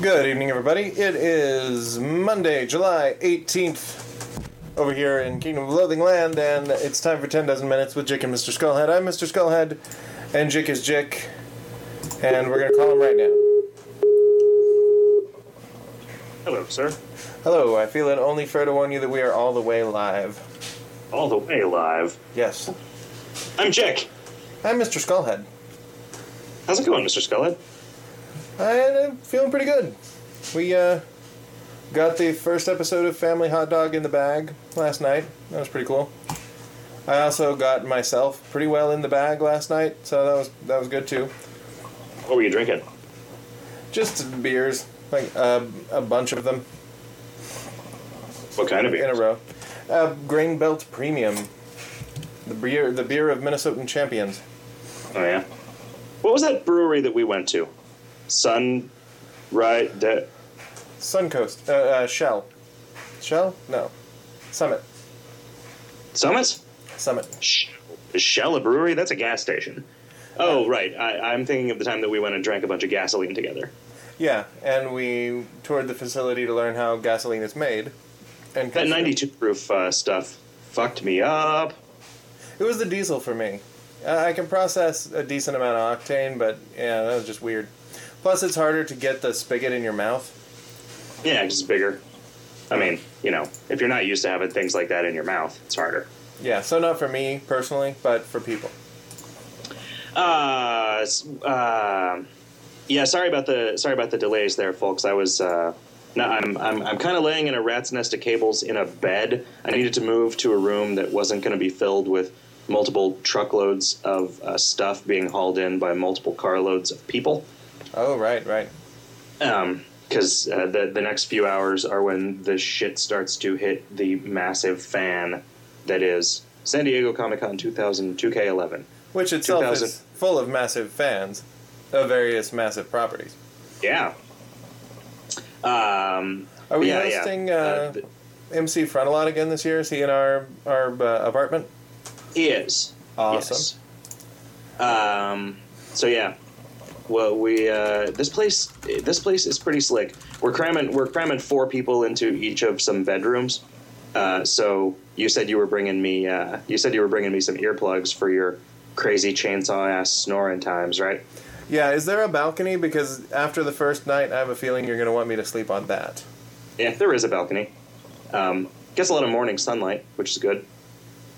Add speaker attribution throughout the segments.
Speaker 1: Good evening, everybody. It is Monday, July 18th, over here in Kingdom of Loathing Land, and it's time for 10 dozen minutes with Jick and Mr. Skullhead. I'm Mr. Skullhead, and Jick is Jick, and we're going to call him right now.
Speaker 2: Hello, sir.
Speaker 1: Hello, I feel it only fair to warn you that we are all the way live.
Speaker 2: All the way live.
Speaker 1: Yes.
Speaker 2: I'm Jick.
Speaker 1: I'm Mr. Skullhead.
Speaker 2: How's it going, Mr. Skullhead?
Speaker 1: I'm feeling pretty good. We, uh, got the first episode of Family Hot Dog in the bag last night. That was pretty cool. I also got myself pretty well in the bag last night, so that was that was good too.
Speaker 2: What were you drinking?
Speaker 1: Just beers, like uh, a bunch of them
Speaker 2: What kind of beer?
Speaker 1: in a row. Uh, Grain Belt Premium, the beer, the beer of Minnesotan champions.
Speaker 2: Oh yeah. What was that brewery that we went to? Sun, right? De-
Speaker 1: Suncoast, uh, uh, Shell, Shell, no, Summit,
Speaker 2: Summit?
Speaker 1: Summit.
Speaker 2: Sh- Shell a brewery? That's a gas station. Oh right. I, I'm thinking of the time that we went and drank a bunch of gasoline together.
Speaker 1: Yeah, and we toured the facility to learn how gasoline is made. And
Speaker 2: That 92 proof uh, stuff fucked me up.
Speaker 1: It was the diesel for me. Uh, I can process a decent amount of octane, but yeah, that was just weird. Plus, it's harder to get the spigot in your mouth.
Speaker 2: Yeah, just bigger. I mean, you know, if you're not used to having things like that in your mouth, it's harder.
Speaker 1: Yeah, so not for me personally, but for people.
Speaker 2: Uh, uh, yeah. Sorry about the sorry about the delays there, folks. I was uh, no, I'm I'm I'm kind of laying in a rat's nest of cables in a bed. I needed to move to a room that wasn't going to be filled with multiple truckloads of uh, stuff being hauled in by multiple carloads of people.
Speaker 1: Oh, right, right.
Speaker 2: Because uh, the the next few hours are when the shit starts to hit the massive fan that is San Diego Comic Con 2002 K11.
Speaker 1: Which itself
Speaker 2: 2000.
Speaker 1: is full of massive fans of various massive properties.
Speaker 2: Yeah. Um,
Speaker 1: Are we
Speaker 2: yeah, yeah.
Speaker 1: hosting
Speaker 2: Uh,
Speaker 1: uh,
Speaker 2: th-
Speaker 1: MC Frontalot again this year? Is he in our our uh, apartment?
Speaker 2: is
Speaker 1: Awesome.
Speaker 2: Yes. Um. So yeah. Well, we uh, this place this place is pretty slick. We're cramming we're cramming four people into each of some bedrooms. Uh, so you said you were bringing me uh, you said you were bringing me some earplugs for your crazy chainsaw ass snoring times, right?
Speaker 1: Yeah, is there a balcony? Because after the first night, I have a feeling you're going to want me to sleep on that.
Speaker 2: Yeah, there is a balcony. Um, gets a lot of morning sunlight, which is good.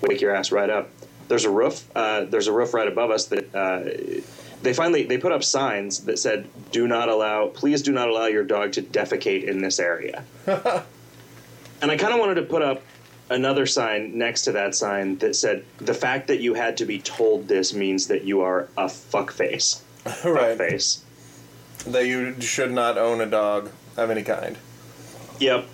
Speaker 2: Wake your ass right up. There's a roof. Uh, there's a roof right above us that uh, they finally they put up signs that said, "Do not allow. Please do not allow your dog to defecate in this area." and I kind of wanted to put up another sign next to that sign that said, "The fact that you had to be told this means that you are a fuckface."
Speaker 1: right.
Speaker 2: Fuckface.
Speaker 1: That you should not own a dog of any kind.
Speaker 2: Yep.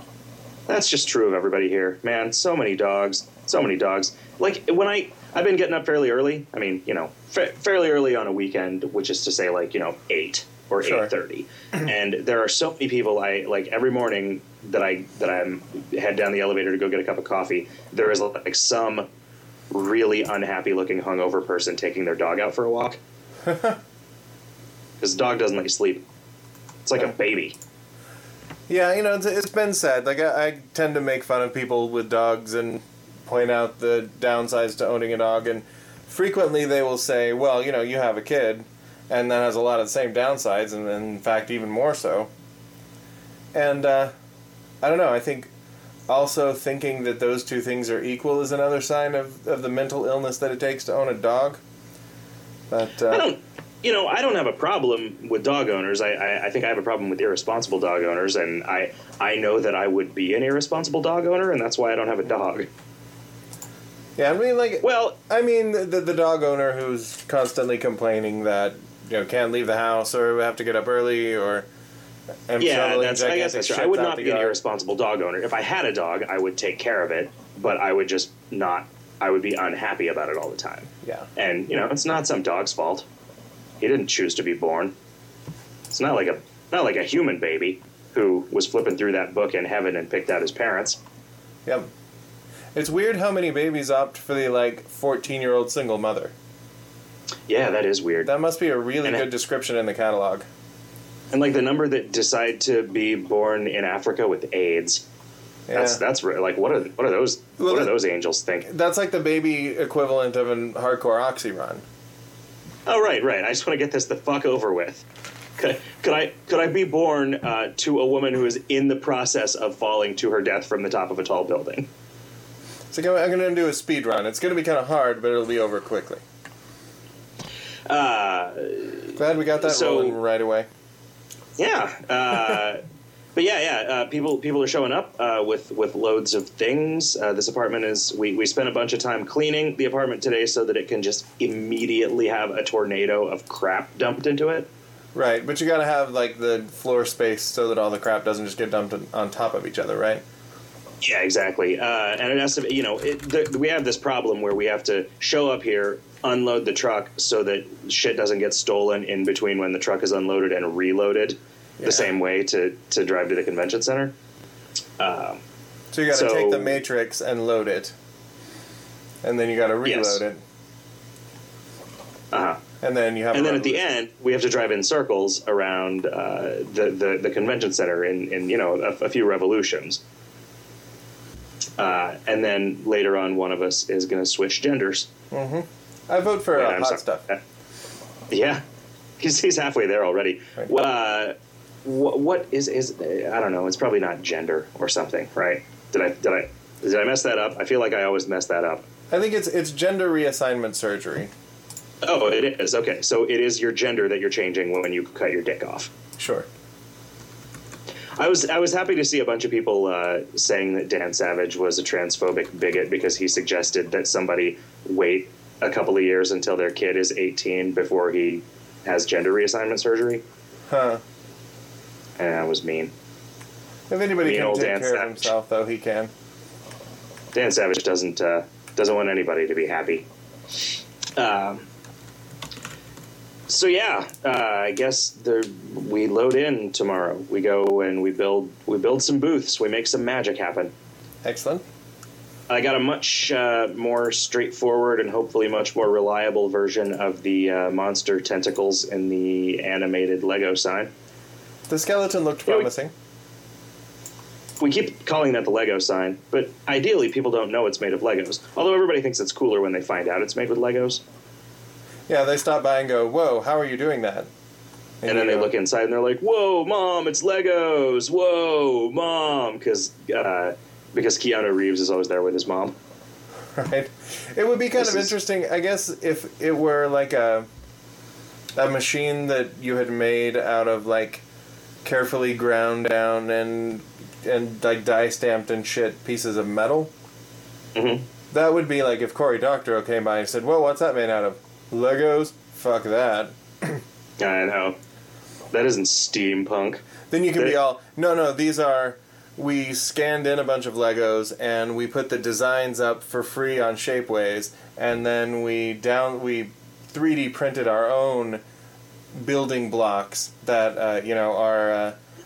Speaker 2: That's just true of everybody here. Man, so many dogs. So many dogs. Like when I I've been getting up fairly early. I mean, you know, fa- fairly early on a weekend, which is to say like, you know, 8 or
Speaker 1: Sure.
Speaker 2: 8:30. and there are so many people I like every morning that I that I'm head down the elevator to go get a cup of coffee, there is like some really unhappy looking hungover person taking their dog out for a walk. The dog doesn't let you sleep. It's like a baby.
Speaker 1: Yeah, you know, it's, it's been said. Like, I, I tend to make fun of people with dogs and point out the downsides to owning a dog, and frequently they will say, well, you know, you have a kid, and that has a lot of the same downsides, and, in fact, even more so. And, uh, I don't know, I think also thinking that those two things are equal is another sign of, of the mental illness that it takes to own a dog. But, uh,
Speaker 2: I don't, you know, I don't have a problem with dog owners. I, I, I think I have a problem with irresponsible dog owners, and I, I know that I would be an irresponsible dog owner, and that's why I don't have a dog.
Speaker 1: Yeah, I mean, like,
Speaker 2: Well,
Speaker 1: I mean, the, the, dog owner who's constantly complaining that you know can't leave the house or have to get up early or am
Speaker 2: yeah, that's, I guess that's true. I would not be an irresponsible dog owner. If I had a dog, I would take care of it, but I would just not. I would be unhappy about it all the time.
Speaker 1: Yeah,
Speaker 2: And you know, it's not some dog's fault. He didn't choose to be born. It's not like a not like a human baby who was flipping through that book in heaven and picked out his parents.
Speaker 1: yep. It's weird how many babies opt for the like fourteen year old single mother.
Speaker 2: Yeah, that is weird.
Speaker 1: That must be a really
Speaker 2: And
Speaker 1: good description in the catalog.
Speaker 2: and like the number that decide to be born in Africa with AIDS.
Speaker 1: Yeah.
Speaker 2: That's that's like what are what are those
Speaker 1: Well,
Speaker 2: what are those angels think?
Speaker 1: That's like the baby equivalent of a hardcore oxy run.
Speaker 2: Oh right, right. I just want to get this the fuck over with. Could, could I could I be born uh, to a woman who is in the process of falling to her death from the top of a tall building?
Speaker 1: So I'm going to do a speed run. It's going to be kind of hard, but it'll be over quickly.
Speaker 2: Uh,
Speaker 1: Glad we got that
Speaker 2: So-
Speaker 1: rolling right away.
Speaker 2: yeah, uh, but yeah, yeah. Uh, people people are showing up uh, with with loads of things. Uh, this apartment is we we spent a bunch of time cleaning the apartment today so that it can just immediately have a tornado of crap dumped into it.
Speaker 1: Right, but you got to have like the floor space so that all the crap doesn't just get dumped on top of each other, right?
Speaker 2: Yeah, exactly. Uh, and it has to, you know, it, we have this problem where we have to show up here, unload the truck so that shit doesn't get stolen in between when the truck is unloaded and reloaded,
Speaker 1: Yeah.
Speaker 2: the same way to to drive to the convention center. Um,
Speaker 1: So you got to
Speaker 2: So-
Speaker 1: take the matrix and load it, and then you got to reload
Speaker 2: Yes.
Speaker 1: it,
Speaker 2: uh-huh.
Speaker 1: and then you have.
Speaker 2: And then at the end, we have to drive in circles around uh, the, the the convention center in, in you know a, a few revolutions. Uh, and then later on, one of us is going to switch genders.
Speaker 1: I vote for uh, hot
Speaker 2: sorry.
Speaker 1: stuff.
Speaker 2: Uh, Yeah, he's, he's halfway there already.
Speaker 1: Right.
Speaker 2: Uh, what, what is is I don't know. It's probably not gender or something, right? Did I did I did I mess that up? I feel like I always mess that up.
Speaker 1: I think it's it's gender reassignment surgery.
Speaker 2: Oh, it is okay. So it is your gender that you're changing when you cut your dick off.
Speaker 1: Sure.
Speaker 2: I was I was happy to see a bunch of people uh, saying that Dan Savage was a transphobic bigot because he suggested that somebody wait a couple of years until their kid is 18 before he has gender reassignment surgery,
Speaker 1: Huh.
Speaker 2: and that was mean.
Speaker 1: If anybody
Speaker 2: Mean
Speaker 1: can take
Speaker 2: Dan
Speaker 1: care of
Speaker 2: Savage.
Speaker 1: himself, though, he can.
Speaker 2: Dan Savage doesn't uh, doesn't want anybody to be happy. Um, so yeah, uh, I guess there, we load in tomorrow. We go and we build we build some booths. We make some magic happen.
Speaker 1: Excellent.
Speaker 2: I got a much uh, more straightforward and hopefully much more reliable version of the uh, monster tentacles in the animated Lego sign.
Speaker 1: The skeleton looked
Speaker 2: Yeah, we-
Speaker 1: promising.
Speaker 2: We keep calling that the Lego sign, but ideally people don't know it's made of Legos. Although everybody thinks it's cooler when they find out it's made with Legos.
Speaker 1: Yeah, they stop by and go, "Whoa, how are you doing that?"
Speaker 2: And, then
Speaker 1: you
Speaker 2: they
Speaker 1: go,
Speaker 2: look inside and they're like, "Whoa, mom, it's Legos! Whoa, mom!" Because uh, because Keanu Reeves is always there with his mom.
Speaker 1: Right. It would be kind
Speaker 2: This
Speaker 1: of
Speaker 2: is-
Speaker 1: interesting, I guess, if it were like a a machine that you had made out of like carefully ground down and and like die stamped and shit pieces of metal.
Speaker 2: Mhm.
Speaker 1: That would be like if Cory Doctorow came by and said, "Well, what's that made out of? Legos? Fuck that."
Speaker 2: I know that isn't steampunk.
Speaker 1: Then you can be all, "No, no, these are." We scanned in a bunch of Legos and we put the designs up for free on Shapeways, and then we down we 3D printed our own building blocks that uh, you know are uh,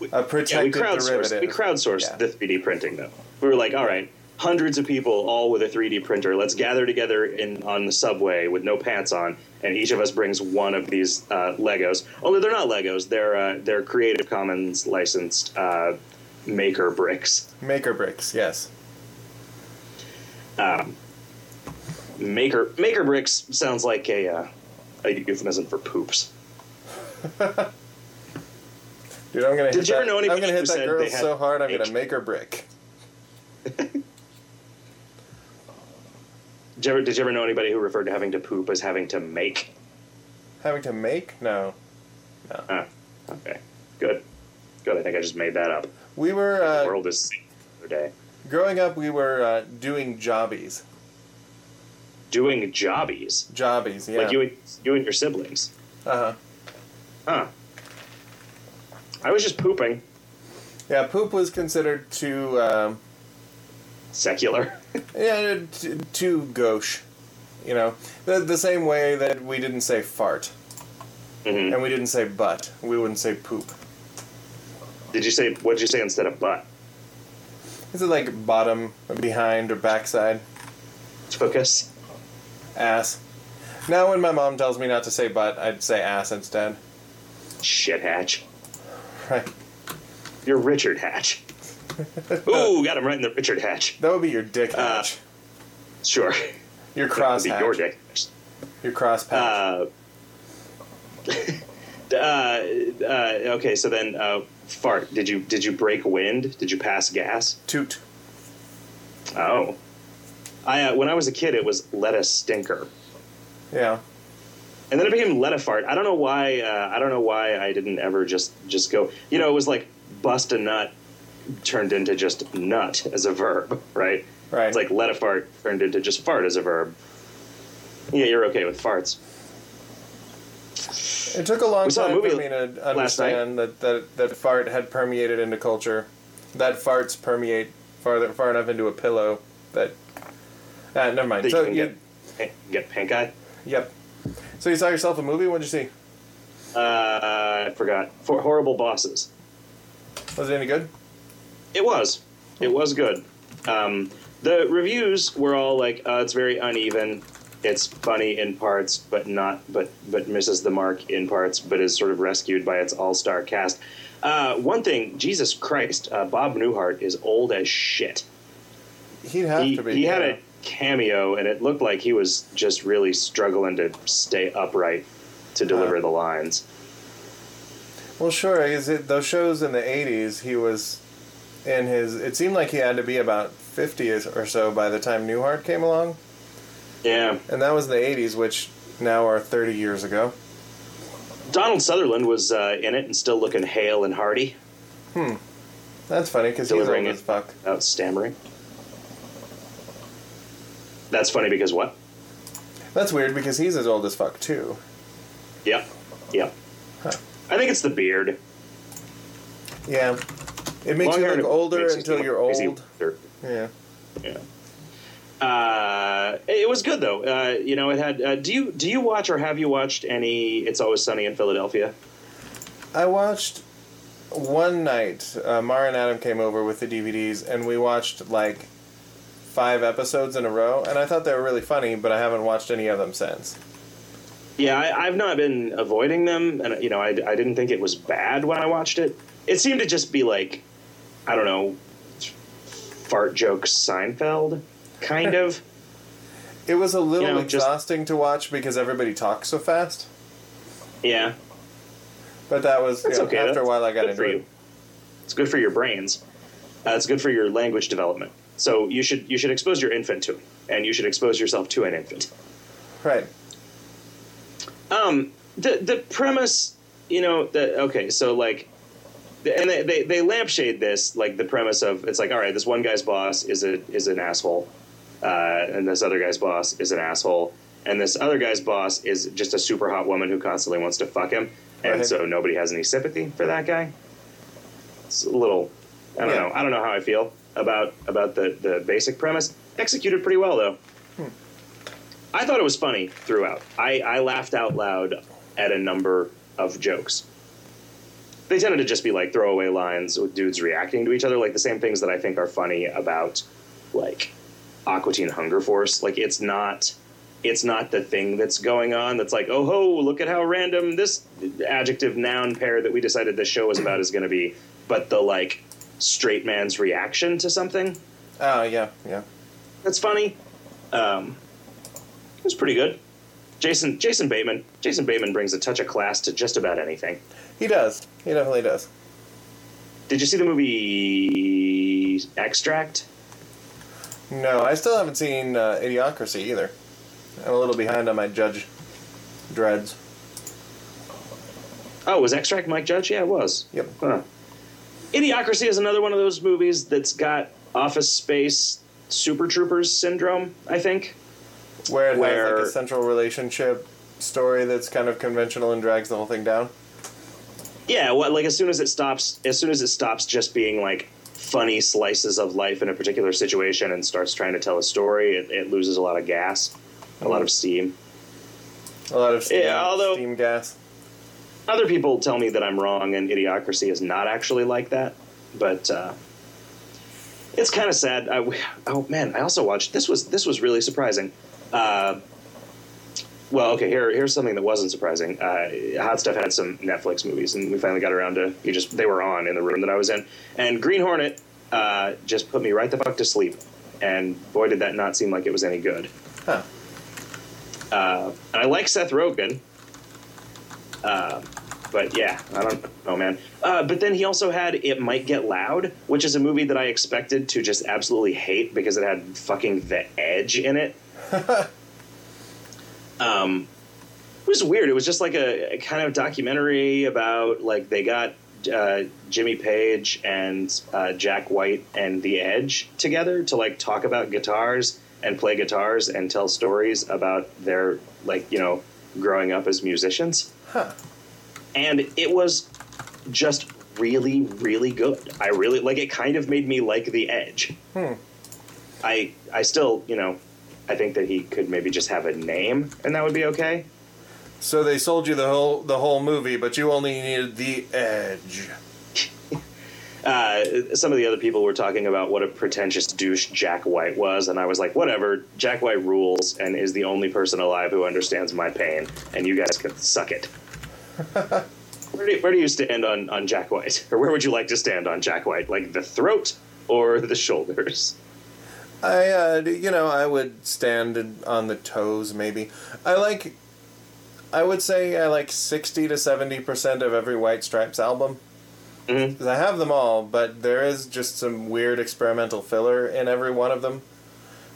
Speaker 1: a
Speaker 2: Yeah, we
Speaker 1: protected
Speaker 2: crowdsourced.
Speaker 1: derivative.
Speaker 2: We crowdsourced
Speaker 1: Yeah.
Speaker 2: the 3D printing though. We were like, all right, hundreds of people all with a 3D printer. Let's gather together in on the subway with no pants on, and each of us brings one of these uh, Legos. Only they're not Legos. They're uh, they're Creative Commons licensed uh, maker bricks.
Speaker 1: Maker bricks, yes.
Speaker 2: Um, maker maker bricks sounds like a uh, a euphemism for poops.
Speaker 1: Dude, I'm gonna
Speaker 2: Did
Speaker 1: hit
Speaker 2: you
Speaker 1: that,
Speaker 2: ever know
Speaker 1: I'm gonna hit that girl so hard I'm gonna
Speaker 2: make-
Speaker 1: make her brick.
Speaker 2: Did you ever did you ever know anybody who referred to having to poop as having to make?
Speaker 1: Having to make? No. No.
Speaker 2: Ah, okay, good, good. I think I just made that up.
Speaker 1: We were
Speaker 2: the
Speaker 1: uh,
Speaker 2: world is the other day.
Speaker 1: growing up. We were uh, doing jobbies.
Speaker 2: Doing jobbies.
Speaker 1: Jobbies, yeah.
Speaker 2: Like you and, you and your siblings.
Speaker 1: uh huh.
Speaker 2: Huh. I was just pooping.
Speaker 1: Yeah, poop was considered too, um,
Speaker 2: Secular.
Speaker 1: yeah, t- too gauche. You know, the, the same way that we didn't say fart
Speaker 2: hmm
Speaker 1: and we didn't say butt. We wouldn't say poop.
Speaker 2: Did you say what did you say instead of butt?
Speaker 1: Is it like bottom, behind, or backside?
Speaker 2: Focus.
Speaker 1: Ass. Now, when my mom tells me not to say butt, I'd say ass instead.
Speaker 2: Shit hatch.
Speaker 1: Right.
Speaker 2: You're Richard Hatch. Ooh, got him right in the Richard Hatch.
Speaker 1: That would be your dick
Speaker 2: Uh,
Speaker 1: hatch.
Speaker 2: Sure.
Speaker 1: your
Speaker 2: That
Speaker 1: cross
Speaker 2: would be
Speaker 1: hatch.
Speaker 2: your dick.
Speaker 1: Your cross patch.
Speaker 2: Uh, uh, uh, okay, so then uh, fart. Did you did you break wind? Did you pass gas?
Speaker 1: Toot.
Speaker 2: Oh, I uh, when I was a kid, it was let a stinker,
Speaker 1: Yeah.
Speaker 2: and then it became let a fart. I don't know why. Uh, I don't know why I didn't ever just just go. You know, it was like bust a nut turned into just nut as a verb, right?
Speaker 1: Right.
Speaker 2: It's like let a fart turned into just fart as a verb. Yeah, you're okay with farts.
Speaker 1: It took a long
Speaker 2: We a
Speaker 1: time for me to understand that, that that fart had permeated into culture. That farts permeate farther far enough into a pillow that. Ah, never mind.
Speaker 2: That
Speaker 1: So
Speaker 2: you can
Speaker 1: you,
Speaker 2: get get pink eye.
Speaker 1: yep. So you saw yourself a movie. What'd you see?
Speaker 2: Uh, I forgot. For horrible bosses.
Speaker 1: Was it any good?
Speaker 2: It was. It was good. Um, the reviews were all like, uh, "It's very uneven. It's funny in parts, but not, but but misses the mark in parts, but is sort of rescued by its all-star cast." Uh, one thing, Jesus Christ, uh, Bob Newhart is old as shit.
Speaker 1: He'd have
Speaker 2: He,
Speaker 1: to be.
Speaker 2: he had a cameo, and it looked like he was just really struggling to stay upright to deliver the lines.
Speaker 1: Well, sure. Is it those shows in the '80s? He was in his. It seemed like he had to be about 50 or so by the time Newhart came along,
Speaker 2: Yeah.
Speaker 1: and that was in the '80s, which now are 30 years ago.
Speaker 2: Donald Sutherland was uh, in it and still looking hale and hearty.
Speaker 1: Hmm, that's funny because he's old as fuck.
Speaker 2: without stammering. That's funny because what?
Speaker 1: That's weird because he's as old as fuck too.
Speaker 2: Yep. Yep.
Speaker 1: Huh.
Speaker 2: I think it's the beard.
Speaker 1: Yeah, it makes
Speaker 2: Long
Speaker 1: you look older until you're old.
Speaker 2: older.
Speaker 1: Yeah.
Speaker 2: Yeah. Uh, it was good though. Uh, you know, it had. Uh, do you do you watch or have you watched any? It's always sunny in Philadelphia.
Speaker 1: I watched one night. Uh, Mara and Adam came over with the DVDs, and we watched like five episodes in a row. And I thought they were really funny, but I haven't watched any of them since.
Speaker 2: Yeah, I, I've not been avoiding them, and you know, I, I didn't think it was bad when I watched it. It seemed to just be like, I don't know, fart jokes Seinfeld, kind of.
Speaker 1: It was a little
Speaker 2: You know, just-
Speaker 1: exhausting to watch because everybody talks so fast.
Speaker 2: Yeah,
Speaker 1: But that was you know,
Speaker 2: okay.
Speaker 1: after
Speaker 2: That's
Speaker 1: a while I got
Speaker 2: good
Speaker 1: into
Speaker 2: for
Speaker 1: it.
Speaker 2: It's good for your brains. Uh, it's good for your language development. So you should you should expose your infant to it, and you should expose yourself to an infant.
Speaker 1: Right.
Speaker 2: Um, the the premise, you know, the okay, so like, the- and they, they they lampshade this like the premise of it's like all right, this one guy's boss is a is an asshole, uh, and this other guy's boss is an asshole, and this other guy's boss is just a super hot woman who constantly wants to fuck him, and
Speaker 1: Right.
Speaker 2: so nobody has any sympathy for that guy. It's a little, I don't
Speaker 1: Yeah.
Speaker 2: know, I don't know how I feel about about the the basic premise. Executed pretty well though. I thought it was funny throughout. I, I laughed out loud at a number of jokes. They tended to just be like throwaway lines with dudes reacting to each other, like the same things that I think are funny about like Aqua Teen Hunger Force. Like it's not it's not the thing that's going on that's like, oh ho, look at how random this adjective noun pair that we decided this show was about is gonna be. But the like straight man's reaction to something
Speaker 1: Oh yeah, yeah.
Speaker 2: that's funny. Um, it was pretty good. Jason Jason Bateman Jason Bateman brings a touch of class to just about anything.
Speaker 1: He does. He definitely does.
Speaker 2: Did you see the movie Extract?
Speaker 1: No, I still haven't seen uh, Idiocracy either. I'm a little behind on my Judge Dreads.
Speaker 2: Oh, was Extract Mike Judge? Yeah, it was.
Speaker 1: Yep.
Speaker 2: Huh. Idiocracy is another one of those movies that's got Office Space Super Troopers syndrome. I think.
Speaker 1: Where it has like a central relationship story that's kind of conventional and drags the whole thing down.
Speaker 2: Yeah, well, like as soon as it stops, as soon as it stops just being like funny slices of life in a particular situation and starts trying to tell a story, it, it loses a lot of gas, a lot of steam.
Speaker 1: A lot of steam,
Speaker 2: Yeah, although-
Speaker 1: steam gas.
Speaker 2: Other people tell me that I'm wrong, and Idiocracy is not actually like that, but uh, it's kind of sad. I, oh man, I also watched this was this was really surprising. Uh, well, okay. Here, here's something that wasn't surprising. Uh, Hot Stuff had some Netflix movies, and we finally got around to. You just they were on in the room that I was in, and Green Hornet uh, just put me right the fuck to sleep. And boy, did that not seem like it was any good.
Speaker 1: Huh.
Speaker 2: Uh, and I like Seth Rogen. Uh, but yeah, I don't know, man. Uh, but then he also had It Might Get Loud, which is a movie that I expected to just absolutely hate because it had fucking The Edge in it. um, it was weird. It was just like a, a kind of documentary about like they got uh, Jimmy Page and uh, Jack White and The Edge together to like talk about guitars and play guitars and tell stories about their like you know growing up as musicians.
Speaker 1: Huh.
Speaker 2: And it was just really really good. I really like it. Kind of made me like The Edge.
Speaker 1: Hmm.
Speaker 2: I I still you know I think that he could maybe just have a name and that would be okay.
Speaker 1: So they sold you the whole the whole movie, but you only needed the edge.
Speaker 2: Uh, some of the other people were talking about what a pretentious douche Jack White was, and I was like, whatever. Jack White rules and is the only person alive who understands my pain, and you guys can suck it. where, do, where do you stand on, on Jack White? Or where would you like to stand on Jack White? Like the throat or the shoulders?
Speaker 1: I, uh, you know, I would stand on the toes, maybe. I like, I would say I like 60 to 70% of every White Stripes album.
Speaker 2: Mhm.
Speaker 1: 'Cause I have them all, but there is just some weird experimental filler in every one of them.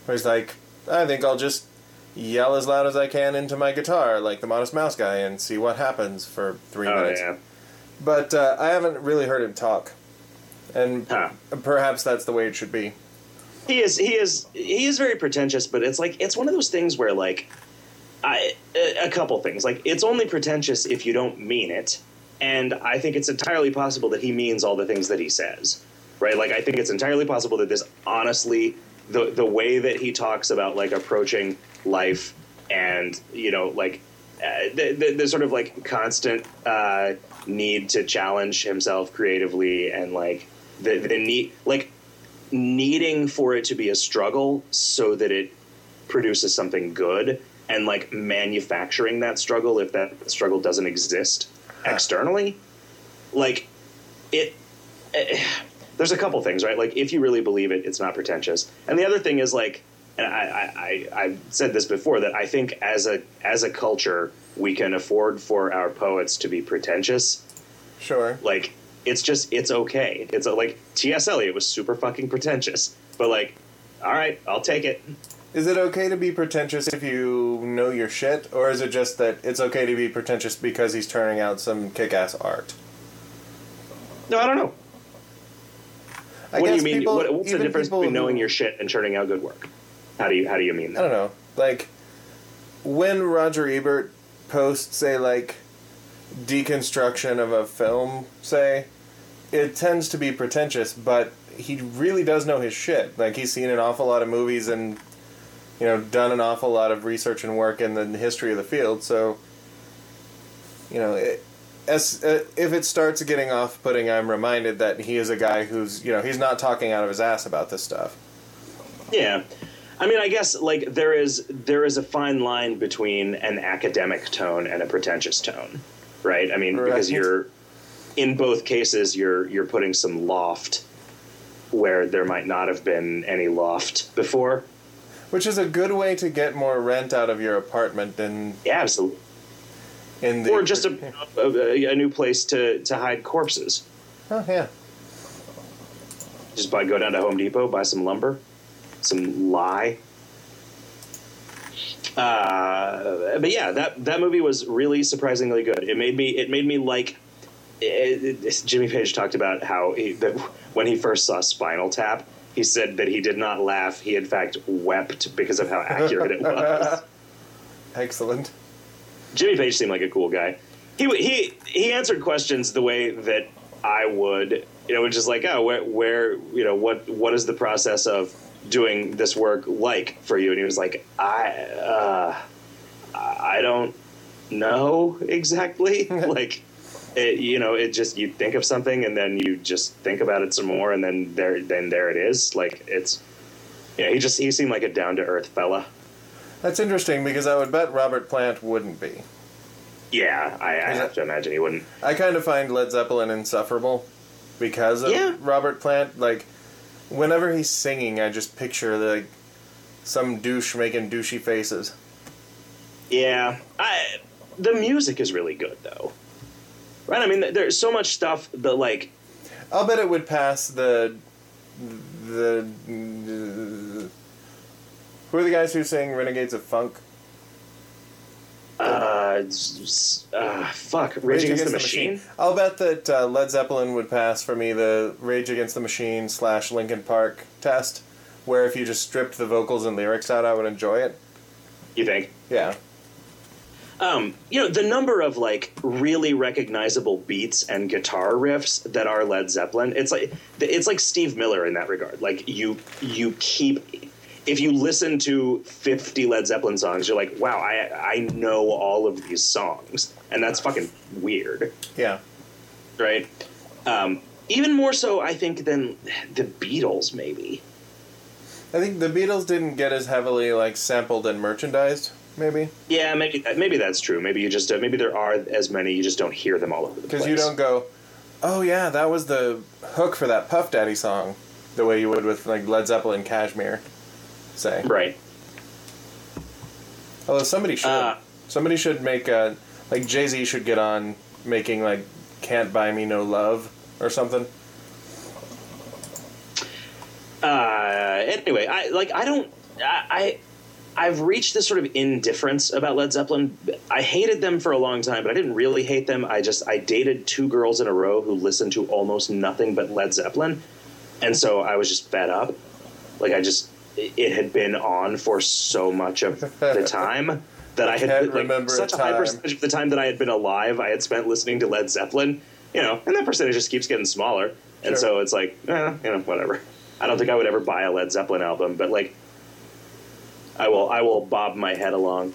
Speaker 1: Where he's like, I think I'll just yell as loud as I can into my guitar, like the Modest Mouse guy, and see what happens for three
Speaker 2: Oh,
Speaker 1: minutes.
Speaker 2: yeah.
Speaker 1: But uh, I haven't really heard him talk. And
Speaker 2: Huh.
Speaker 1: perhaps that's the way it should be.
Speaker 2: He is he is he is very pretentious, but it's like it's one of those things where like I a couple things. Like it's only pretentious if you don't mean it. And I think it's entirely possible that he means all the things that he says. Right? Like I think it's entirely possible that this honestly the the way that he talks about like approaching life and you know like uh, the, the, the sort of like constant uh, need to challenge himself creatively and like the, the need like needing for it to be a struggle so that it produces something good and like manufacturing that struggle if that struggle doesn't exist externally like it eh, there's a couple things right? Like if you really believe it it's not pretentious. And the other thing is like and I, I, I I've said this before that I think as a as a culture we can afford for our poets to be pretentious.
Speaker 1: Sure.
Speaker 2: like it's just it's okay. It's like ts eliot was super fucking pretentious but like all right i'll take it.
Speaker 1: Is it okay to be pretentious if you know your shit, or is it just that it's okay to be pretentious because he's turning out some kick-ass art?
Speaker 2: no i don't know.
Speaker 1: I
Speaker 2: what do you mean?
Speaker 1: people-
Speaker 2: what, what's the difference between knowing your shit and turning out good work? How do you how do you mean
Speaker 1: I don't know. Like when Roger Ebert posts a like deconstruction of a film, say, it tends to be pretentious, but he really does know his shit. Like he's seen an awful lot of movies and you know done an awful lot of research and work in the history of the field. So you know, it, as uh, if it starts getting off-putting, I'm reminded that he is a guy who's you know he's not talking out of his ass about this stuff.
Speaker 2: yeah i mean i guess like there is there is a fine line between an academic tone and a pretentious tone right i mean because you're in both cases you're you're putting some loft where there might not have been any loft before
Speaker 1: Which is a good way to get more rent out of your apartment than
Speaker 2: yeah absolutely
Speaker 1: in the
Speaker 2: or just a, a, a new place to, to hide corpses.
Speaker 1: oh yeah
Speaker 2: Just buy go down to Home Depot, buy some lumber, some lye. Uh, but yeah, that that movie was really surprisingly good. It made me it made me like. It, it- Jimmy Page talked about how he, that when he first saw Spinal Tap, he said that he did not laugh. He in fact wept because of how accurate it was.
Speaker 1: excellent
Speaker 2: Jimmy Page seemed like a cool guy. He he he answered questions the way that I would, you know, which is like, oh, where, where, you know, what what is the process of doing this work like for you? And he was like, I uh, I don't know exactly. like, it, you know, it just you think of something and then you just think about it some more, and then there then there it is. Like it's, yeah, he just he seemed like a down to earth fella.
Speaker 1: That's interesting because I would bet Robert Plant wouldn't be.
Speaker 2: Yeah, I, I have to imagine he wouldn't.
Speaker 1: I kind of find Led Zeppelin insufferable because of
Speaker 2: Yeah.
Speaker 1: Robert Plant. Like, whenever he's singing, I just picture like some douche making douchey faces.
Speaker 2: Yeah, I, the music is really good though, right? I mean, there's so much stuff that like
Speaker 1: I'll bet it would pass the the. who are the guys who sing "Renegades of Funk"?
Speaker 2: uh, uh fuck Rage, Against, the, Machine.
Speaker 1: I'll bet that uh, Led Zeppelin would pass for me the Rage Against the Machine slash Linkin Park test, where if you just stripped the vocals and lyrics out, I would enjoy it.
Speaker 2: You think?
Speaker 1: Yeah.
Speaker 2: Um, you know, the number of like really recognizable beats and guitar riffs that are Led Zeppelin, it's like it's like Steve Miller in that regard. Like you you keep if you listen to 50 Led Zeppelin songs, you're like, "Wow, I I know all of these songs." And that's fucking weird,
Speaker 1: Yeah.
Speaker 2: right? Um, even more so I think than the Beatles maybe.
Speaker 1: I think the Beatles didn't get as heavily like sampled and merchandised. Maybe
Speaker 2: Yeah, maybe maybe that's true. Maybe you just uh, maybe there are as many, you just don't hear them all over the place.
Speaker 1: because you don't go, oh yeah, that was the hook for that Puff Daddy song, the way you would with like Led Zeppelin, Kashmir, say.
Speaker 2: right.
Speaker 1: Although somebody should,
Speaker 2: Uh,
Speaker 1: somebody should make a like Jay Z should get on making like "Can't Buy Me No Love" or something.
Speaker 2: uh, anyway, I like I don't I, I I've reached this sort of indifference about Led Zeppelin. I hated them for a long time, but I didn't really hate them. I just I dated two girls in a row who listened to almost nothing but Led Zeppelin, and so I was just fed up. Like I just it had been on for so much of the time that I, had
Speaker 1: can't
Speaker 2: like,
Speaker 1: remember a
Speaker 2: such a high percentage of the time that I had been alive. I had spent listening to Led Zeppelin, you know, and that percentage just keeps getting smaller. And
Speaker 1: Sure.
Speaker 2: so it's like, eh, you know, whatever. I don't think I would ever buy a Led Zeppelin album, but like, I will, I will bob my head along.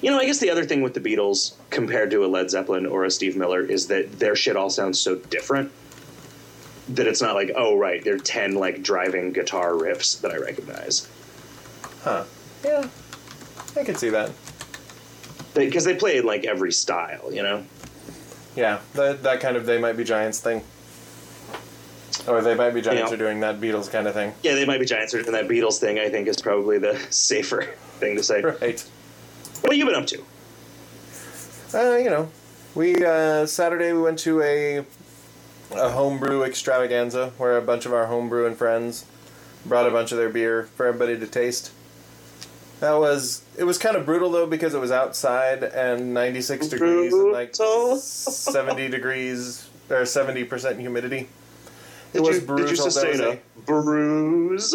Speaker 2: You know, I guess the other thing with the Beatles compared to a Led Zeppelin or a Steve Miller is that their shit all sounds so different that it's not like, oh right, they're ten like driving guitar riffs that I recognize
Speaker 1: Huh? Yeah, I can see that.
Speaker 2: because they, play in like every style, you know.
Speaker 1: Yeah, that that kind of they might be giants thing. Or they might be giants
Speaker 2: Yeah.
Speaker 1: are doing that Beatles kind of thing.
Speaker 2: Yeah, they might be giants or doing that Beatles thing. I think is probably the safer thing to say.
Speaker 1: Right.
Speaker 2: What have you been up to?
Speaker 1: Uh, you know, we uh, Saturday we went to a a homebrew extravaganza where a bunch of our homebrewing friends brought a bunch of their beer for everybody to taste. That was it was kind of brutal though because it was outside and 96 degrees and like 70 degrees or 70% humidity. It was
Speaker 2: you. Did you sustain
Speaker 1: a-
Speaker 2: a bruise?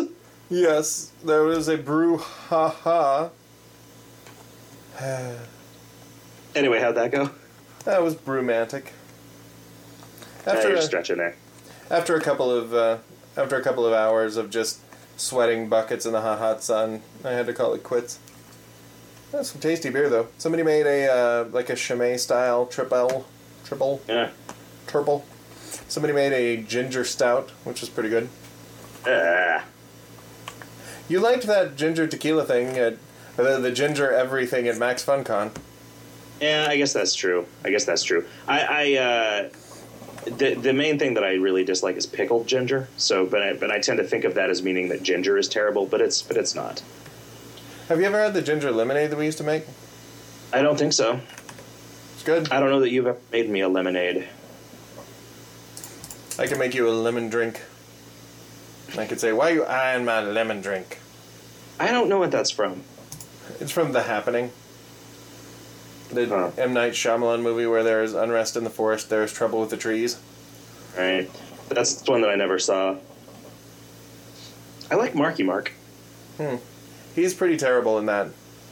Speaker 1: Yes, there was a brew ha ha.
Speaker 2: Anyway, how'd that go?
Speaker 1: That was brewmantic.
Speaker 2: Uh,
Speaker 1: After
Speaker 2: you're
Speaker 1: a,
Speaker 2: stretching there.
Speaker 1: after a couple of uh, after a couple of hours of just sweating buckets in the hot hot sun, I had to call it quits. That's some tasty beer though. Somebody made a uh, like a Chimay style triple triple
Speaker 2: Yeah.
Speaker 1: triple. Somebody made a ginger stout, which was pretty good.
Speaker 2: Ah.
Speaker 1: You liked that ginger tequila thing at the, the ginger everything at Max FunCon.
Speaker 2: Yeah, I guess that's true. I guess that's true. I, I uh, the the main thing that I really dislike is pickled ginger. So, but I, but I tend to think of that as meaning that ginger is terrible, but it's but it's not.
Speaker 1: Have you ever had the ginger lemonade that we used to make?
Speaker 2: I don't think so.
Speaker 1: It's good.
Speaker 2: I don't know that you've ever made me a lemonade.
Speaker 1: I can make you a lemon drink. I could say, "Why are you eyeing my lemon drink?"
Speaker 2: I don't know what that's from.
Speaker 1: It's from The Happening. The
Speaker 2: Huh.
Speaker 1: M Night Shyamalan movie where there is unrest in the forest, there is trouble with the trees.
Speaker 2: Right. That's one that I never saw. I like Marky Mark. Hmm.
Speaker 1: He's pretty terrible in that.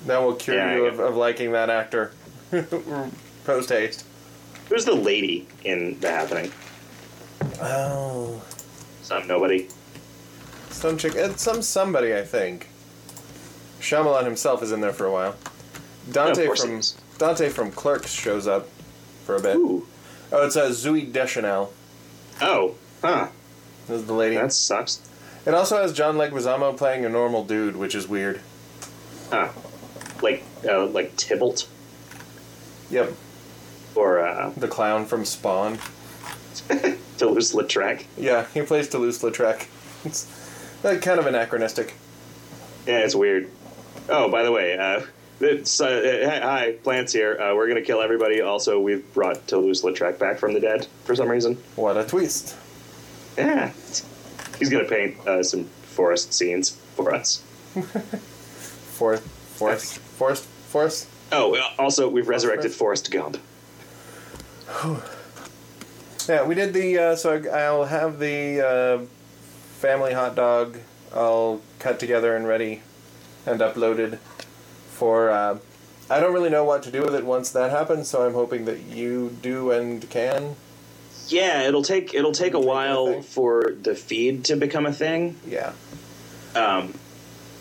Speaker 1: That will cure
Speaker 2: Yeah,
Speaker 1: you of, of liking that actor. Post haste.
Speaker 2: Who's the lady in The Happening?
Speaker 1: Oh,
Speaker 2: Some nobody.
Speaker 1: some chick, it's some somebody I think. Shyamalan himself is in there for a while. Dante
Speaker 2: he
Speaker 1: from. Dante from Clerks shows up for a bit.
Speaker 2: Ooh.
Speaker 1: Oh, it's uh, Zooey Deschanel.
Speaker 2: Oh. Huh.
Speaker 1: This is the lady.
Speaker 2: That sucks.
Speaker 1: It also has John Leguizamo playing a normal dude, which is weird.
Speaker 2: Huh. like uh, like Tybalt
Speaker 1: Yep.
Speaker 2: or uh,
Speaker 1: The clown from Spawn.
Speaker 2: Toulouse-Lautrec.
Speaker 1: Yeah, he plays Toulouse-Lautrec. It's uh, kind of anachronistic.
Speaker 2: Yeah, it's weird. Oh, by the way, uh, it's, uh, hi, Plants here. Uh, we're gonna kill everybody. Also, we've brought Toulouse-Lautrec back from the dead for some reason.
Speaker 1: What a twist.
Speaker 2: Yeah, he's gonna paint uh, some forest scenes for us.
Speaker 1: Forest, forest, forest, forest.
Speaker 2: Oh, uh, also, we've resurrected Forrest Gump.
Speaker 1: Yeah, we did the. Uh, so I'll have the uh, family hot dog all cut together and ready and uploaded for. Uh, I don't really know what to do with it once that happens, so I'm hoping that you do and can.
Speaker 2: Yeah, it'll take it'll take a
Speaker 1: Take a
Speaker 2: while for the feed to become a thing.
Speaker 1: Yeah.
Speaker 2: um,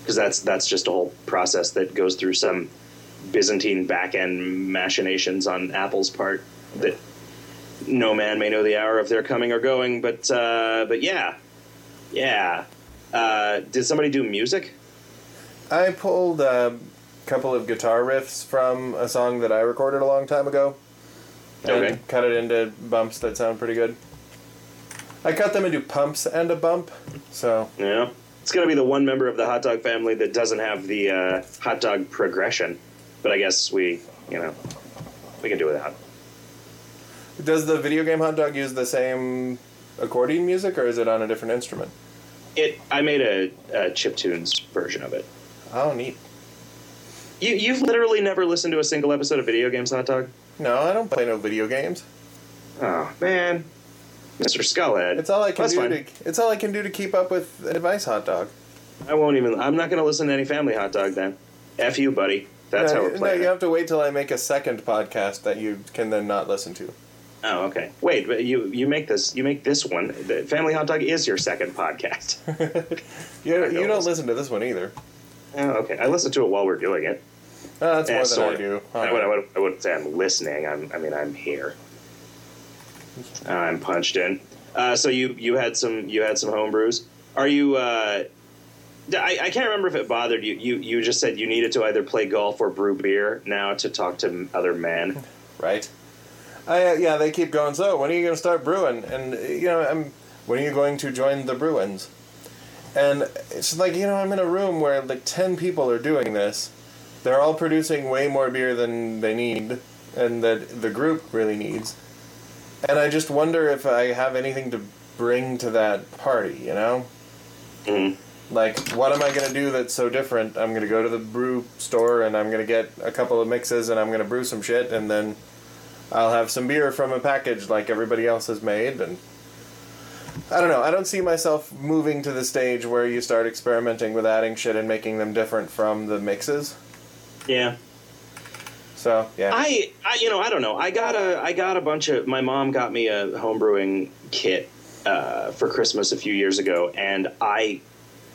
Speaker 2: because that's that's just a whole process that goes through some Byzantine back end machinations on Apple's part that no man may know the hour of their coming or going. But uh, but yeah, yeah. Uh, did somebody do music?
Speaker 1: I pulled a couple of guitar riffs from a song that I recorded a long time ago. And
Speaker 2: Okay.
Speaker 1: cut it into bumps that sound pretty good. I cut them into pumps and a bump, so
Speaker 2: Yeah, it's gonna be the one member of the hot dog family that doesn't have the uh, hot dog progression. But I guess we, you know, we can do without.
Speaker 1: Does the video game hot dog use the same accordion music, or is it on a different instrument?
Speaker 2: It. I made a, a chip tunes version of it.
Speaker 1: Oh, neat.
Speaker 2: You you've literally never listened to a single episode of Video Games Hot Dog?
Speaker 1: No, I don't play no video games.
Speaker 2: Oh man, Mr. Skullhead.
Speaker 1: It's all I can
Speaker 2: That's
Speaker 1: do
Speaker 2: fine.
Speaker 1: to. It's all I can do to keep up with Advice Hot Dog.
Speaker 2: I won't even. I'm not going to listen to any Family Hot Dog then. F you, buddy. That's
Speaker 1: no,
Speaker 2: how we're playing.
Speaker 1: no,
Speaker 2: you
Speaker 1: have to wait till I make a second podcast that you can then not listen to.
Speaker 2: Oh, okay. Wait, but you you make this you make this one. The Family Hot Dog is your second podcast.
Speaker 1: You, you
Speaker 2: don't
Speaker 1: don't
Speaker 2: listen.
Speaker 1: to this one either.
Speaker 2: oh, okay. I listen to it while we're doing it.
Speaker 1: Oh, that's
Speaker 2: Eh,
Speaker 1: more than
Speaker 2: sort
Speaker 1: I do.
Speaker 2: I, would, I, would, I wouldn't say I'm listening. I'm, I mean, I'm here. I'm punched in. Uh, so you you had some you had some home brews. Are you? Uh, I, I can't remember if it bothered you. You you just said you needed to either play golf or brew beer now to talk to other men.
Speaker 1: right? I, uh, yeah, they keep going. So, when are you going to start brewing? And uh, you know, I'm. When are you going to join the Bruins? And it's like you know, I'm in a room where like ten people are doing this. They're all producing way more beer than they need, and that the group really needs. And I just wonder if I have anything to bring to that party. You know,
Speaker 2: Mhm.
Speaker 1: like what am I going to do that's so different? I'm going to go to the brew store and I'm going to get a couple of mixes and I'm going to brew some shit and then I'll have some beer from a package like everybody else has made and I don't know. I don't see myself moving to the stage where you start experimenting with adding shit and making them different from the mixes.
Speaker 2: Yeah,
Speaker 1: So, yeah.
Speaker 2: I, I you know I don't know. I got a I got a bunch of my mom got me a homebrewing kit uh, for Christmas a few years ago, and I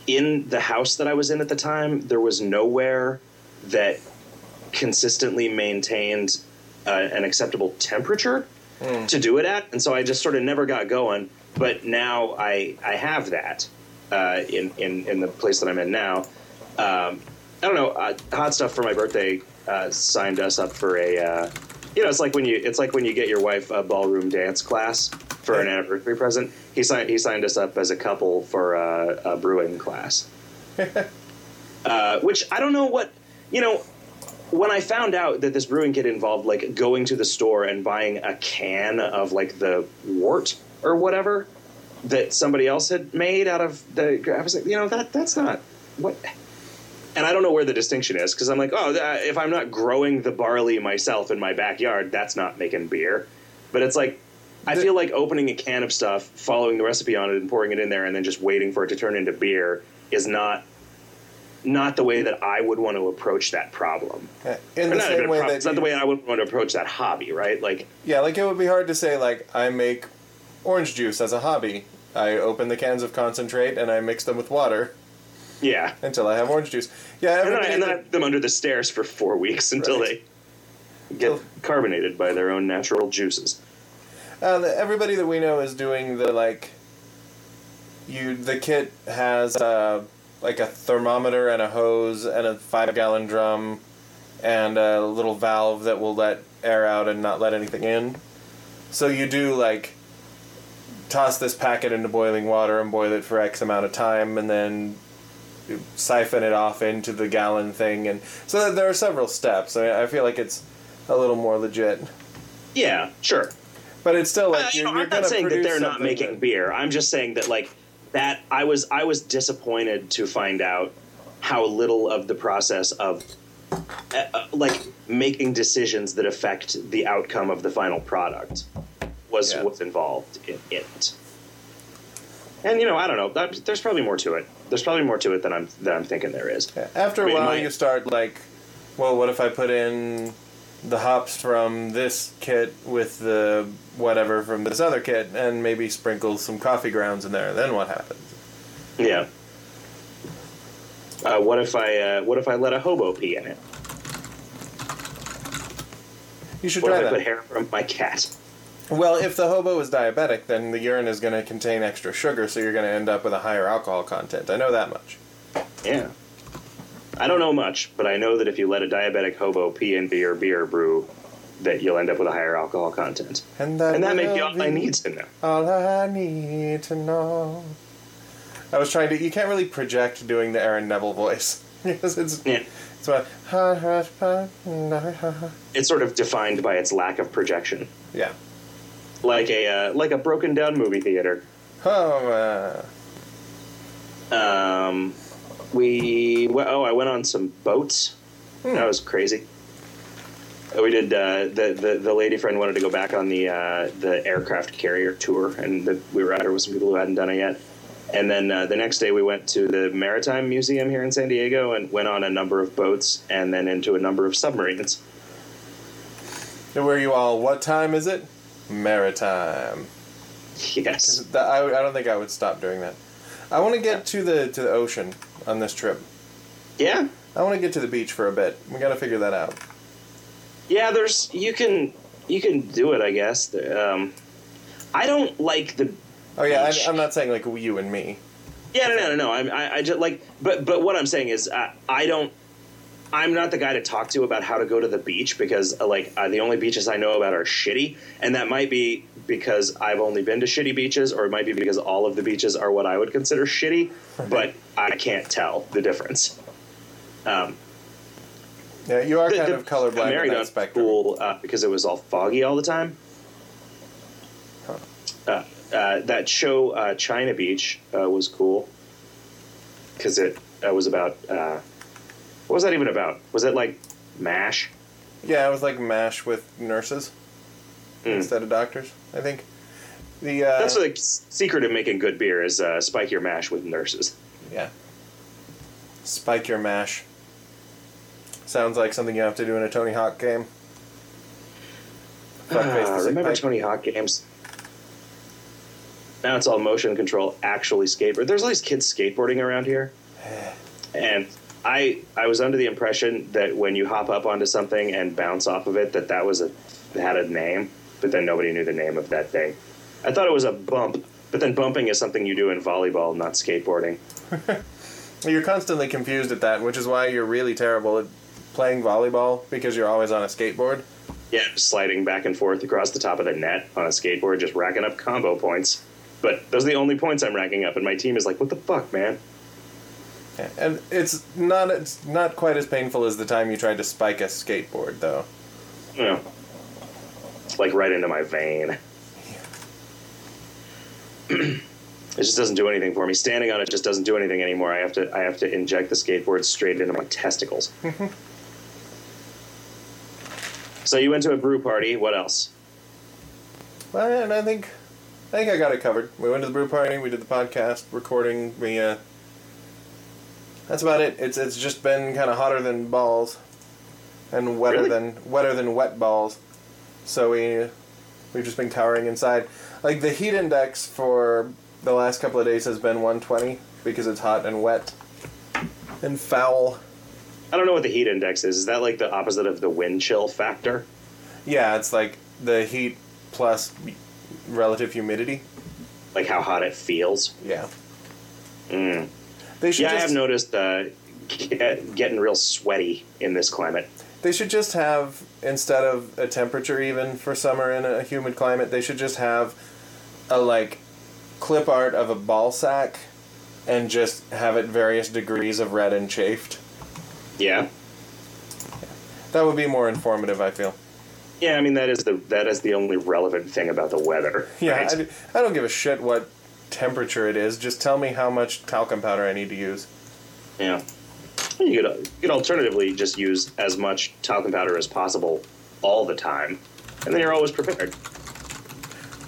Speaker 2: in the house that I was in at the time there was nowhere that consistently maintained uh, an acceptable temperature
Speaker 1: Mm.
Speaker 2: to do it at, and so I just sort of never got going. But now I I have that uh, in in in the place that I'm in now. Um, I don't know. Uh, hot stuff for my birthday uh, signed us up for a. Uh, you know, it's like when you it's like when you get your wife a ballroom dance class for an anniversary present. He signed he signed us up as a couple for a, a brewing class. uh, which I don't know what you know. When I found out that this brewing kit involved like going to the store and buying a can of like the wort or whatever that somebody else had made out of the, I was like, you know, that that's not what. And I don't know where the distinction is because I'm like, oh, uh, if I'm not growing the barley myself in my backyard, that's not making beer. But it's like, I feel like opening a can of stuff, following the recipe on it, and pouring it in there, and then just waiting for it to turn into beer is not not the way that I would want to approach that problem.
Speaker 1: in the same way
Speaker 2: problem,
Speaker 1: that
Speaker 2: it's not the way I would want to approach that hobby, right? Like,
Speaker 1: Yeah, like it would be hard to say like I make orange juice as a hobby. I open the cans of concentrate and I mix them with water
Speaker 2: yeah.
Speaker 1: until I have orange juice. Yeah,
Speaker 2: And I, and then I put them under the stairs for four weeks until
Speaker 1: Right.
Speaker 2: they get
Speaker 1: Well-
Speaker 2: carbonated by their own natural juices.
Speaker 1: Uh, the, everybody that we know is doing the like. You the kit has uh, like a thermometer and a hose and a five gallon drum, and a little valve that will let air out and not let anything in. So you do like toss this packet into boiling water and boil it for X amount of time, and then siphon it off into the gallon thing, and so there are several steps. I, mean, I feel like it's a little more legit,
Speaker 2: Yeah, sure.
Speaker 1: but it's still like
Speaker 2: Uh, you
Speaker 1: you're,
Speaker 2: know, I'm not saying that they're not making
Speaker 1: that-
Speaker 2: beer. I'm just saying that like that I was I was disappointed to find out how little of the process of uh, uh, like making decisions that affect the outcome of the final product was
Speaker 1: Yeah.
Speaker 2: what's involved in it. And you know, I don't know. That, there's probably more to it. There's probably more to it than I'm than I'm thinking there is.
Speaker 1: Yeah, After
Speaker 2: I
Speaker 1: a
Speaker 2: mean,
Speaker 1: while,
Speaker 2: my-
Speaker 1: you start like, well, what if I put in the hops from this kit with the whatever from this other kit, and maybe sprinkle some coffee grounds in there? Then what happens?
Speaker 2: Yeah. Uh, what if I uh, what if I let a hobo pee in it?
Speaker 1: You should
Speaker 2: What
Speaker 1: try
Speaker 2: if I put hair from my cat?
Speaker 1: Well, if the hobo is diabetic, then the urine is going to contain extra sugar, so you're going to end up with a higher alcohol content. I know that much.
Speaker 2: Yeah. I don't know much, but I know that if you let a diabetic hobo pee into your beer brew, that you'll end up with a higher alcohol content.
Speaker 1: And that,
Speaker 2: And that may be all I need to know.
Speaker 1: All I need to know. I was trying to. You can't really project doing the Aaron Neville voice because it's
Speaker 2: Yeah.
Speaker 1: it's about
Speaker 2: It's sort of defined by its lack of projection.
Speaker 1: yeah.
Speaker 2: Like a uh, like a broken down movie theater.
Speaker 1: Oh, uh,
Speaker 2: Um, we oh I went on some boats.
Speaker 1: Hmm.
Speaker 2: That was crazy. Uh, We did uh, the, the the lady friend wanted to go back on the uh, the aircraft carrier tour, and the, we were out there with some people who hadn't done it yet. And then uh, the next day we went to the Maritime Museum here in San Diego and went on a number of boats, and then into a number of submarines.
Speaker 1: where are you all? What time is it? Maritime.
Speaker 2: Yes.
Speaker 1: I, I don't think I would stop doing that. I want to get to the to the ocean on this trip.
Speaker 2: Yeah.
Speaker 1: I want to get to the beach for a bit. We got to figure that out.
Speaker 2: Yeah. There's you can you can do it. I guess. Um, I don't like the
Speaker 1: Oh yeah,
Speaker 2: Beach.
Speaker 1: I, I'm not saying like you and me.
Speaker 2: Yeah, no, no, no, no. I, I, I just like, but, but what I'm saying is, uh, I don't. I'm not the guy to talk to about how to go to the beach because, uh, like, uh, the only beaches I know about are shitty, and that might be because I've only been to shitty beaches, or it might be because all of the beaches are what I would consider shitty, but I can't tell the difference. Um,
Speaker 1: Yeah, you are
Speaker 2: the-
Speaker 1: kind
Speaker 2: the-
Speaker 1: of colorblind in
Speaker 2: Married on
Speaker 1: spectrum.
Speaker 2: pool uh, because it was all foggy all the time. Uh, uh, that show uh, China Beach uh, was cool because it uh, was about uh, what was that even about? Was it like Mash?
Speaker 1: Yeah, it was like mash with nurses
Speaker 2: Mm.
Speaker 1: instead of doctors. I think. The uh,
Speaker 2: That's the secret of making good beer is uh, spike your mash with nurses.
Speaker 1: yeah. Spike your mash. Sounds like something you have to do in a Tony Hawk game. Sick
Speaker 2: remember. Tony Hawk games? Now it's all motion control, actually skateboard. There's all these kids skateboarding around here, and I I was under the impression that when you hop up onto something and bounce off of it, that that was a had a name, but then nobody knew the name of that thing. I thought it was a bump, but then bumping is something you do in volleyball, not skateboarding.
Speaker 1: You're constantly confused at that, which is why you're really terrible at playing volleyball because you're always on a skateboard.
Speaker 2: Yeah, sliding back and forth across the top of the net on a skateboard, just racking up combo points. But those are the only points I'm racking up, and my team is like, "What the fuck, man?"
Speaker 1: And it's not it's not quite as painful as the time you tried to spike a skateboard, though.
Speaker 2: Yeah. like right into my vein. it just doesn't do anything for me. Standing on it just doesn't do anything anymore. I have to I have to inject the skateboard straight into my testicles. so you went to a brew party. What else?
Speaker 1: Well, and I think I think I got it covered. We went to the brew party. We did the podcast recording. We uh, that's about it. It's it's just been kind of hotter than balls, and wetter
Speaker 2: Really?
Speaker 1: than wetter than wet balls. So we we've just been cowering inside. Like the heat index for the last couple of days has been 120 because it's hot and wet and foul.
Speaker 2: I don't know what the heat index is. Is that like the opposite of the wind chill factor?
Speaker 1: Yeah, it's like the heat plus relative humidity.
Speaker 2: Like how hot it feels?
Speaker 1: Yeah.
Speaker 2: Mm.
Speaker 1: They should
Speaker 2: Yeah, I have noticed uh, get, getting real sweaty in this climate.
Speaker 1: They should just have instead of a temperature even for summer in a humid climate, they should just have a like clip art of a ball sack and just have it various degrees of red and chafed.
Speaker 2: Yeah.
Speaker 1: That would be more informative, I feel.
Speaker 2: Yeah, I mean that is the that is the only relevant thing about the weather.
Speaker 1: Yeah,
Speaker 2: right?
Speaker 1: I, I don't give a shit what temperature it is. Just tell me how much talcum powder I need to use.
Speaker 2: yeah. You could you could alternatively just use as much talcum powder as possible all the time, and then you're always prepared.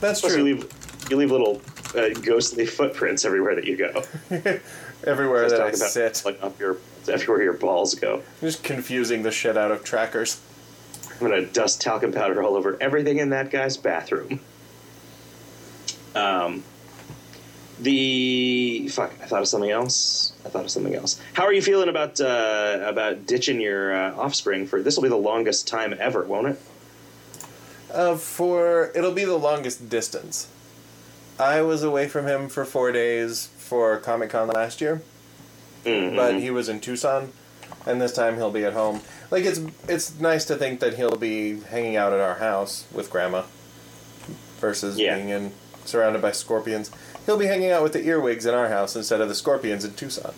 Speaker 1: That's
Speaker 2: Plus,
Speaker 1: true.
Speaker 2: you leave you leave little uh, ghostly footprints everywhere that you go.
Speaker 1: Everywhere
Speaker 2: Just
Speaker 1: that I
Speaker 2: about,
Speaker 1: sit.
Speaker 2: like up your everywhere your balls go.
Speaker 1: Just confusing the shit out of trackers.
Speaker 2: I'm gonna dust talcum powder all over everything in that guy's bathroom. Um, the fuck, I thought of something else. I thought of something else. How are you feeling about uh, about ditching your uh, offspring for this? Will be the longest time ever, won't it?
Speaker 1: Uh, for it'll be the longest distance. I was away from him for four days for Comic Con last year,
Speaker 2: Mhm.
Speaker 1: but he was in Tucson, and this time he'll be at home. Like it's it's nice to think that he'll be hanging out at our house with Grandma, versus
Speaker 2: Yeah.
Speaker 1: being in surrounded by scorpions. He'll be hanging out with the earwigs in our house instead of the scorpions in Tucson.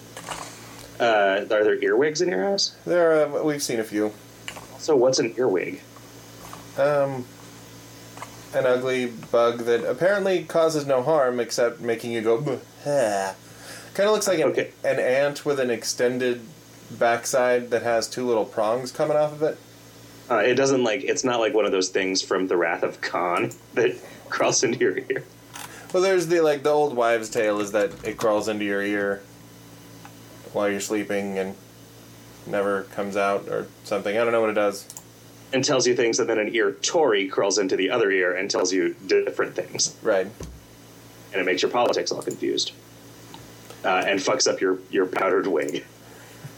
Speaker 2: uh, are there earwigs in your house?
Speaker 1: There, uh, we've seen a few.
Speaker 2: So what's an earwig?
Speaker 1: Um, an ugly bug that apparently causes no harm except making you go. Kind of looks like an,
Speaker 2: Okay.
Speaker 1: an ant with an extended backside that has two little prongs coming off of it.
Speaker 2: Uh, it doesn't like it's not like one of those things from the Wrath of Khan that crawls into your ear.
Speaker 1: Well, there's the like the old wives' tale is that it crawls into your ear while you're sleeping and never comes out or something. I don't know what it does.
Speaker 2: and tells you things, and then an ear Tory crawls into the other ear and tells you different things,
Speaker 1: Right.
Speaker 2: and it makes your politics all confused, uh, and fucks up your your powdered wig.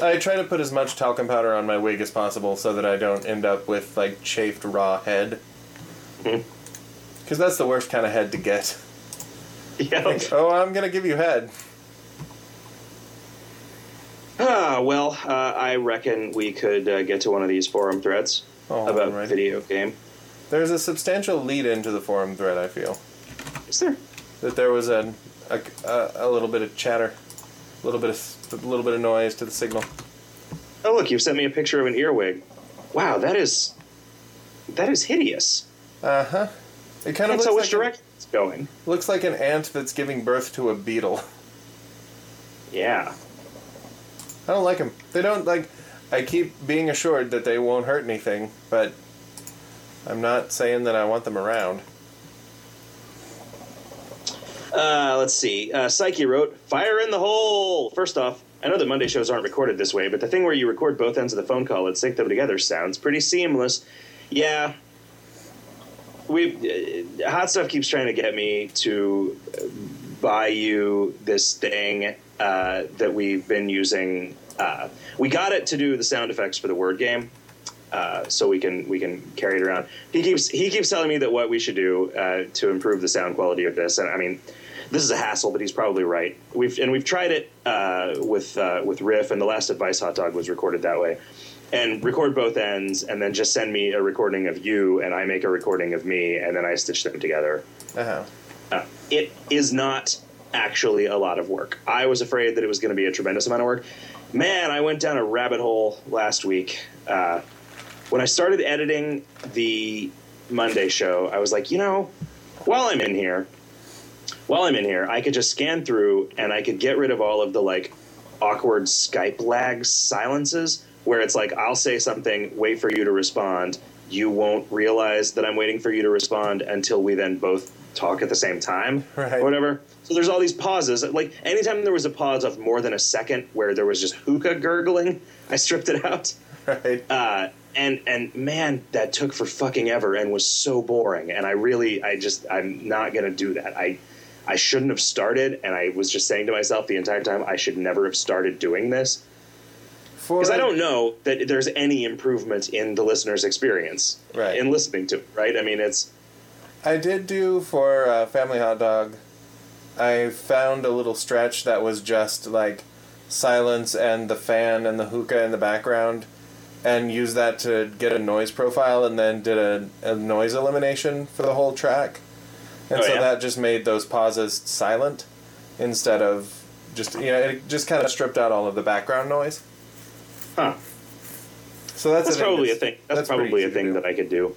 Speaker 1: I try to put as much talcum powder on my wig as possible so that I don't end up with like chafed raw head.
Speaker 2: Mhm.
Speaker 1: Because that's the worst kind of head to get.
Speaker 2: Yeah.
Speaker 1: Like, oh, I'm gonna give you head.
Speaker 2: Ah, well, uh, I reckon we could uh, get to one of these forum threads
Speaker 1: Oh,
Speaker 2: about
Speaker 1: alright.
Speaker 2: video game.
Speaker 1: There's a substantial lead into the forum thread. I feel
Speaker 2: Is there?
Speaker 1: that there was a a, a, a little bit of chatter, a little bit of a little bit of noise to the signal.
Speaker 2: Oh, look, you've sent me a picture of an earwig. Wow, that is that is hideous.
Speaker 1: Uh huh. It kind of looks
Speaker 2: how
Speaker 1: like
Speaker 2: which direction it's going.
Speaker 1: Looks like an ant that's giving birth to a beetle.
Speaker 2: Yeah.
Speaker 1: I don't like them. They don't like. I keep being assured that they won't hurt anything, but I'm not saying that I want them around.
Speaker 2: Uh, let's see. Uh, Psyche wrote, "Fire in the hole." First off, I know that Monday shows aren't recorded this way, but the thing where you record both ends of the phone call and sync them together sounds pretty seamless. Yeah, we uh, hot stuff keeps trying to get me to buy you this thing uh, that we've been using. Uh, we got it to do the sound effects for the word game. Uh, so we can we can carry it around. He keeps he keeps telling me that what we should do uh, to improve the sound quality of this, and I mean, this is a hassle, but he's probably right. We've and we've tried it uh, with with Riff, and the last advice hot dog was recorded that way. And record both ends, and then just send me a recording of you, and I make a recording of me, and then I stitch them together.
Speaker 1: Uh-huh.
Speaker 2: Uh, it is not actually a lot of work. I was afraid that it was going to be a tremendous amount of work. Man, I went down a rabbit hole last week. Uh, when I started editing the Monday show, I was like, you know, while I'm in here, while I'm in here, I could just scan through and I could get rid of all of the like awkward Skype lag silences where it's like I'll say something, wait for you to respond. You won't realize that I'm waiting for you to respond until we then both talk at the same time
Speaker 1: Right.
Speaker 2: or whatever. So there's all these pauses. Like anytime there was a pause of more than a second where there was just hookah gurgling, I stripped it out.
Speaker 1: Right.
Speaker 2: Uh, and and man, that took for fucking ever and was so boring. And I really, I just, I'm not gonna do that. I, I shouldn't have started. And I was just saying to myself the entire time, I should never have started doing this because I don't know that there's any improvement in the listener's experience
Speaker 1: Right.
Speaker 2: in listening to it. Right? I mean, it's
Speaker 1: I did do for uh, Family Hot Dog. I found a little stretch that was just like silence and the fan and the hookah in the background, and used that to get a noise profile, and then did a, a noise elimination for the whole track. And
Speaker 2: Oh,
Speaker 1: so
Speaker 2: yeah?
Speaker 1: that just made those pauses silent instead of just you know it just kind of stripped out all of the background noise.
Speaker 2: Huh.
Speaker 1: So that's,
Speaker 2: That's probably a thing. That's,
Speaker 1: pretty
Speaker 2: probably a thing that I could do.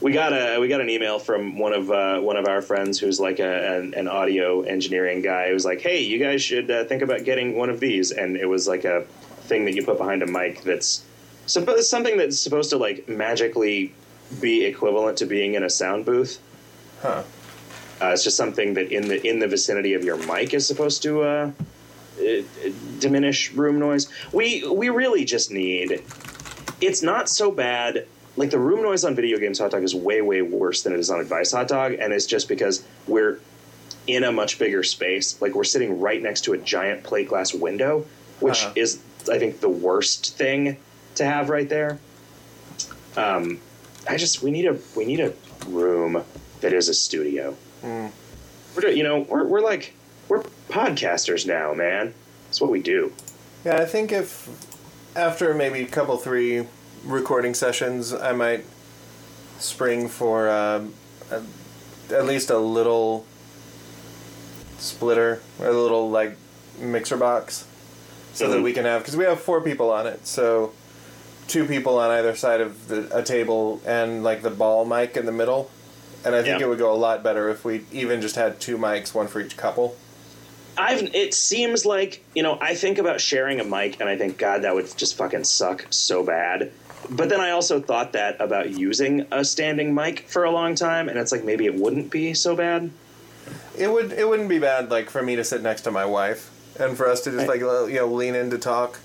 Speaker 2: We got a we got an email from one of uh, one of our friends who's like a, an, an audio engineering guy. Who was like, "Hey, you guys should uh, think about getting one of these." And it was like a thing that you put behind a mic that's suppo- something that's supposed to like magically be equivalent to being in a sound booth.
Speaker 1: Huh.
Speaker 2: Uh, it's just something that in the in the vicinity of your mic is supposed to uh, uh, diminish room noise. We we really just need. It's not so bad. Like the room noise on video games hot dog is way way worse than it is on Advice Hot Dog, and it's just because we're in a much bigger space. Like we're sitting right next to a giant plate glass window, which
Speaker 1: Uh-huh.
Speaker 2: is I think the worst thing to have right there. Um, I just we need a we need a room that is a studio.
Speaker 1: Mm.
Speaker 2: We're you know we're we're like we're podcasters now, man. That's what we do.
Speaker 1: Yeah, I think if after maybe a couple three recording sessions, I might spring for um, a, at least a little splitter, or a little like mixer box, so that
Speaker 2: Mhm.
Speaker 1: we can have because we have four people on it, so two people on either side of the, a table and like the ball mic in the middle. And I think
Speaker 2: Yeah.
Speaker 1: it would go a lot better if we even just had two mics, one for each couple.
Speaker 2: I've it seems like you know I think about sharing a mic and I think God that would just fucking suck so bad. But then I also thought that about using a standing mic for a long time, and it's like maybe it wouldn't be so bad.
Speaker 1: It would it wouldn't be bad like for me to sit next to my wife and for us to just like you know lean in to talk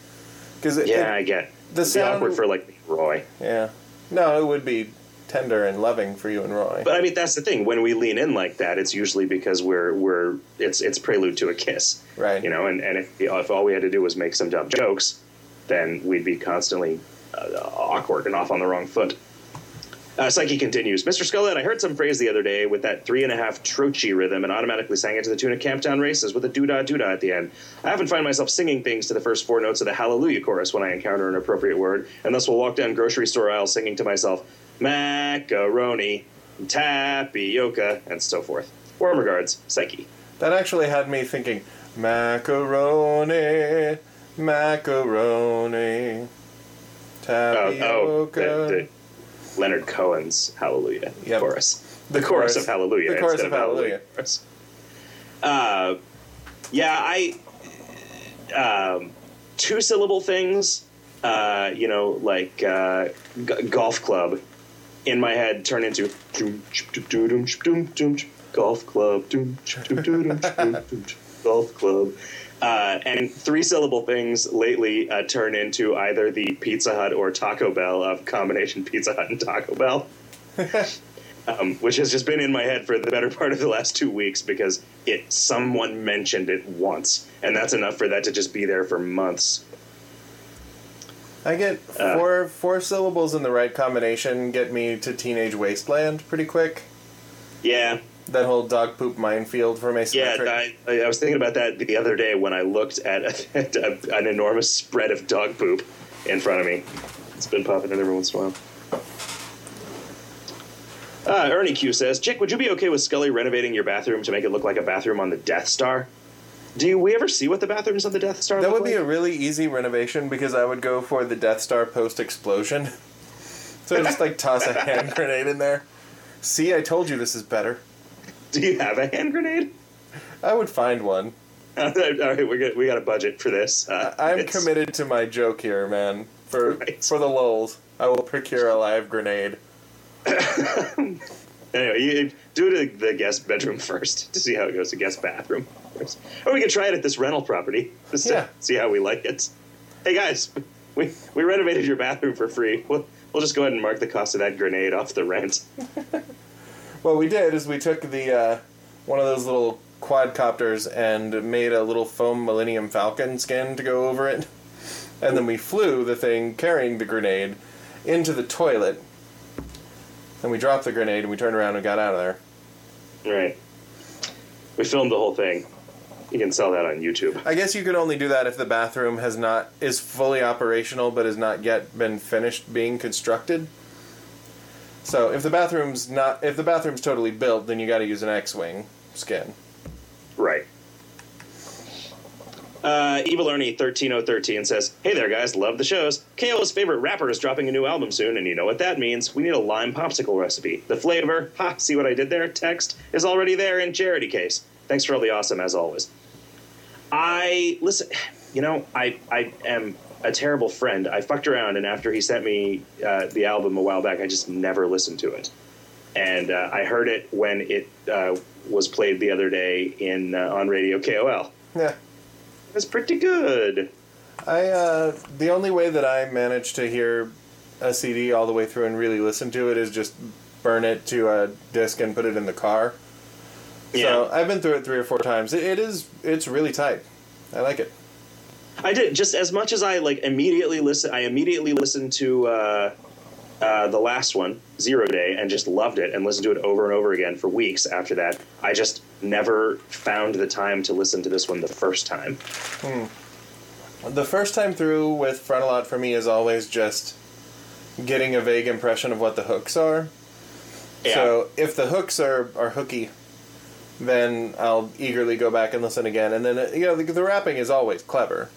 Speaker 1: because
Speaker 2: Yeah, I get.
Speaker 1: the sound-
Speaker 2: awkward for like Roy.
Speaker 1: yeah no it would be tender and loving for you and Roy
Speaker 2: But I mean, that's the thing. When we lean in like that, it's usually because we're we're it's it's prelude to a kiss,
Speaker 1: right
Speaker 2: you know. And and if, if all we had to do was make some dumb jokes, then we'd be constantly uh, awkward and off on the wrong foot. Uh, Psyche continues, Mr. Scullett, I heard some phrase the other day with that three and a half trochee rhythm and automatically sang it to the tune of Camptown Races with a doodah doodah at the end. I often find myself singing things to the first four notes of the Hallelujah chorus when I encounter an appropriate word, and thus will walk down grocery store aisles singing to myself, macaroni, tapioca, and so forth. Warm regards, Psyche.
Speaker 1: that actually had me thinking macaroni macaroni
Speaker 2: Oh,
Speaker 1: tapioca
Speaker 2: oh the, the Leonard Cohen's Hallelujah
Speaker 1: Yep.
Speaker 2: chorus. The,
Speaker 1: The
Speaker 2: chorus,
Speaker 1: chorus.
Speaker 2: of Hallelujah.
Speaker 1: The chorus of Hallelujah.
Speaker 2: chorus. Uh, yeah, I um, two syllable things. Uh, you know, like uh, g- golf club. In my head, turn into golf club. Golf club. Uh, and three syllable things lately uh, turn into either the Pizza Hut or Taco Bell of combination Pizza Hut and Taco Bell, um, which has just been in my head for the better part of the last two weeks because it someone mentioned it once, and that's enough for that to just be there for months.
Speaker 1: I get
Speaker 2: Uh,
Speaker 1: four four syllables in the right combination get me to teenage wasteland pretty quick
Speaker 2: Yeah,
Speaker 1: that whole dog poop minefield from
Speaker 2: yeah.
Speaker 1: asymmetric
Speaker 2: I, I was thinking about that the other day when I looked at, at a, an enormous spread of dog poop in front of me. It's been popping in every once in a while. Uh, Ernie Q says, Jick, would you be okay with Scully renovating your bathroom to make it look like a bathroom on the Death Star? Do we ever see what the bathrooms on the Death Star
Speaker 1: That would be
Speaker 2: like?
Speaker 1: a really easy renovation because I would go for the Death Star post explosion. So just like toss a hand grenade in there. See, I told you this is better.
Speaker 2: Do you have a hand grenade?
Speaker 1: I would find one.
Speaker 2: All right, we got we got a budget for this. Uh,
Speaker 1: I'm
Speaker 2: it's-
Speaker 1: committed to my joke here, man. For
Speaker 2: Right.
Speaker 1: for the lulls, I will procure a live grenade.
Speaker 2: Anyway, you do it in the guest bedroom first to see how it goes. The guest bathroom, first. or we could try it at this rental property just to
Speaker 1: Yeah.
Speaker 2: see how we like it. Hey guys, we we renovated your bathroom for free. We'll we'll just go ahead and mark the cost of that grenade off the rent.
Speaker 1: What we did is we took the uh, one of those little quadcopters and made a little foam Millennium Falcon skin to go over it, and then we flew the thing carrying the grenade into the toilet. Then we dropped the grenade and we turned around and got out of there.
Speaker 2: Right. We filmed the whole thing. You can sell that on YouTube.
Speaker 1: I guess you could only do that if the bathroom has not is fully operational but has not yet been finished being constructed. So if the bathroom's not if the bathroom's totally built, then you got to use an X-wing skin.
Speaker 2: Right. Uh, Evil Ernie thirteen oh thirteen says, "Hey there, guys! Love the shows. KO's favorite rapper is dropping a new album soon, and you know what that means. We need a lime popsicle recipe. The flavor, ha! See what I did there? Text is already there in charity case. Thanks for all the awesome as always. I listen. You know, I I am a terrible friend. I fucked around, and after he sent me uh, the album a while back, I just never listened to it. And uh, I heard it when it uh, was played the other day in uh, on radio KOL.
Speaker 1: Yeah.
Speaker 2: It's pretty good.
Speaker 1: I uh, the only way that I manage to hear a CD all the way through and really listen to it is just burn it to a disc and put it in the car. So I've been through it three or four times. It, it is it's really tight. I like it.
Speaker 2: I did just as much as I like immediately listen. I immediately listened to uh, uh, the last one, Zero Day, and just loved it and listened to it over and over again for weeks after that. I just never found the time to listen to this one the first time.
Speaker 1: The first time through with Frontalot for me is always just getting a vague impression of what the hooks are. So if the hooks are, are hooky, then I'll eagerly go back and listen again. And then uh, you know the, the rapping is always clever,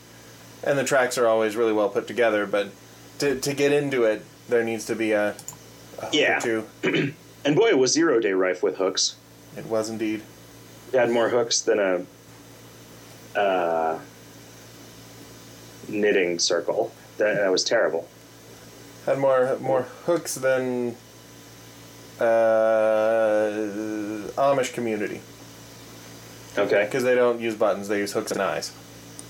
Speaker 1: and the tracks are always really well put together. But to to get into it, there needs to be a, a hook
Speaker 2: Yeah.
Speaker 1: or two.
Speaker 2: and boy, it was Zero Day rife with hooks.
Speaker 1: It was indeed.
Speaker 2: It had more hooks than a uh, knitting circle. That, that was terrible.
Speaker 1: Had more more hooks than uh, Amish community
Speaker 2: Okay.
Speaker 1: because they don't use buttons; they use hooks and eyes.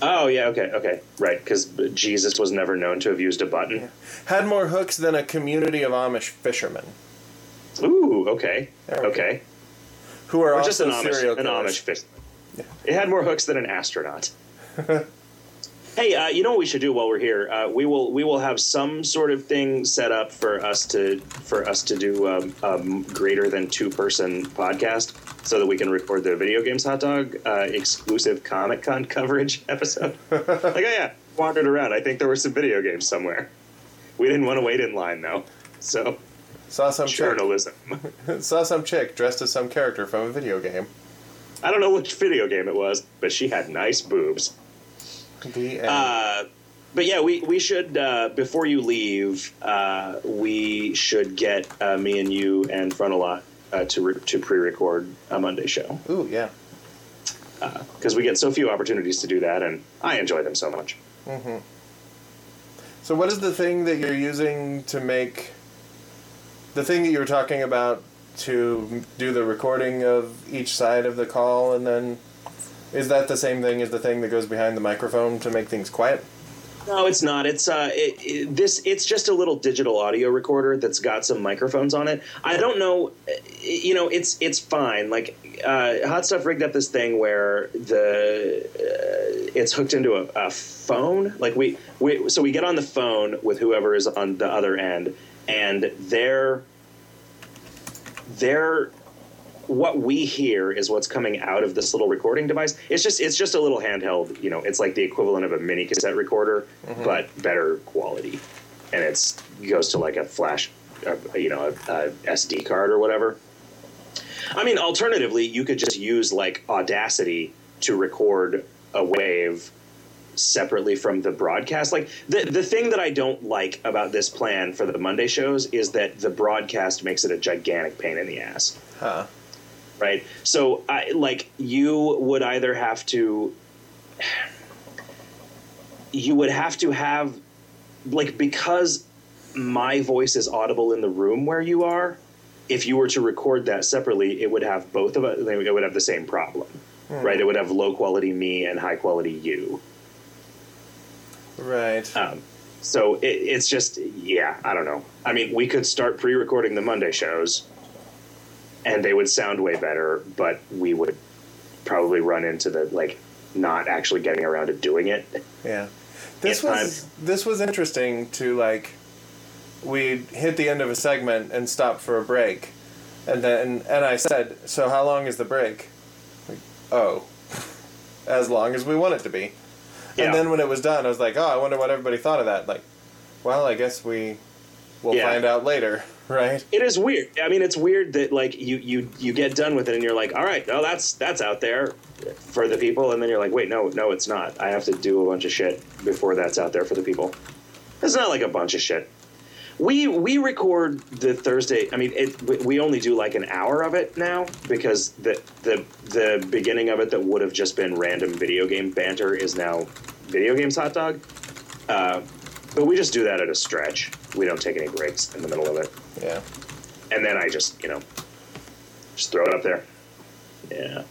Speaker 2: Oh yeah. Okay. Okay. Right. Because Jesus was never known to have used a button.
Speaker 1: Had more hooks than a community of Amish fishermen
Speaker 2: Ooh. Okay.
Speaker 1: We go.
Speaker 2: Okay.
Speaker 1: who are
Speaker 2: Or
Speaker 1: also
Speaker 2: just an Amish, an. Amish fish.
Speaker 1: Yeah.
Speaker 2: It had more hooks than an astronaut. hey, uh, you know what we should do while we're here? Uh, we will we will have some sort of thing set up for us to for us to do um, um, greater than two person podcast, so that we can record the video games hot dog uh, exclusive Comic Con coverage episode. like, oh yeah, wandered around. I think there were some video games somewhere. We didn't want to wait in line though, so
Speaker 1: Saw some chick.
Speaker 2: journalism.
Speaker 1: Saw some chick dressed as some character from a video game.
Speaker 2: I don't know which video game it was, but she had nice boobs.
Speaker 1: End.
Speaker 2: Uh, but yeah, we we should uh, before you leave, uh, we should get uh, me and you and Frontalot uh, to re- to pre-record a Monday show
Speaker 1: Ooh, yeah.
Speaker 2: because we get so few opportunities to do that, and I enjoy them so much.
Speaker 1: So, what is the thing that you're using to make the thing that you were talking about to do the recording of each side of the call, and then is that the same thing as the thing that goes behind the microphone to make things quiet?
Speaker 2: No, it's not. It's uh, it, it, this. It's just a little digital audio recorder that's got some microphones on it. I don't know. uh, You know, it's it's fine. Like uh, Hot Stuff rigged up this thing where the uh, it's hooked into a, a phone. Like we we so we get on the phone with whoever is on the other end, and they're they're what we hear is what's coming out of this little recording device. It's just it's just a little handheld. You know, it's like the equivalent of a mini cassette recorder, but better quality, and it's goes to like a flash, uh, you know, a, a SD card or whatever. I mean, alternatively, you could just use like Audacity to record a wave separately from the broadcast. Like the the thing that I don't like about this plan for the Monday shows is that the broadcast makes it a gigantic pain in the ass
Speaker 1: Huh.
Speaker 2: Right? So, I, like, you would either have to, you would have to have, like, because my voice is audible in the room where you are. If you were to record that separately, it would have both of us. It would have the same problem, right? It would have low quality me and high quality you.
Speaker 1: Right.
Speaker 2: Um, so it, it's just, yeah, I don't know. I mean, we could start pre-recording the Monday shows, and they would sound way better, but we would probably run into the like not actually getting around to doing it.
Speaker 1: Yeah. This
Speaker 2: If
Speaker 1: was this was interesting to like we hit the end of a segment and stopped for a break. And then and I said, "So how long is the break?" Like, "Oh." as long as we want it to be.
Speaker 2: Yeah.
Speaker 1: And then when it was done, I was like, oh, I wonder what everybody thought of that. Like, well, I guess we will
Speaker 2: Yeah.
Speaker 1: find out later, right?
Speaker 2: It is weird. I mean, it's weird that like you you you get done with it and you're like, all right, no, that's that's out there for the people, and then you're like, wait, no, no, it's not. I have to do a bunch of shit before that's out there for the people. It's not like a bunch of shit. We we record the Thursday. I mean, it, we- we only do like an hour of it now because the the the beginning of it that would have just been random video game banter is now video games hot dog. Uh, but we just do that at a stretch. We don't take any breaks in the middle of it
Speaker 1: Yeah.
Speaker 2: and then I just you know just throw it up there. Yeah.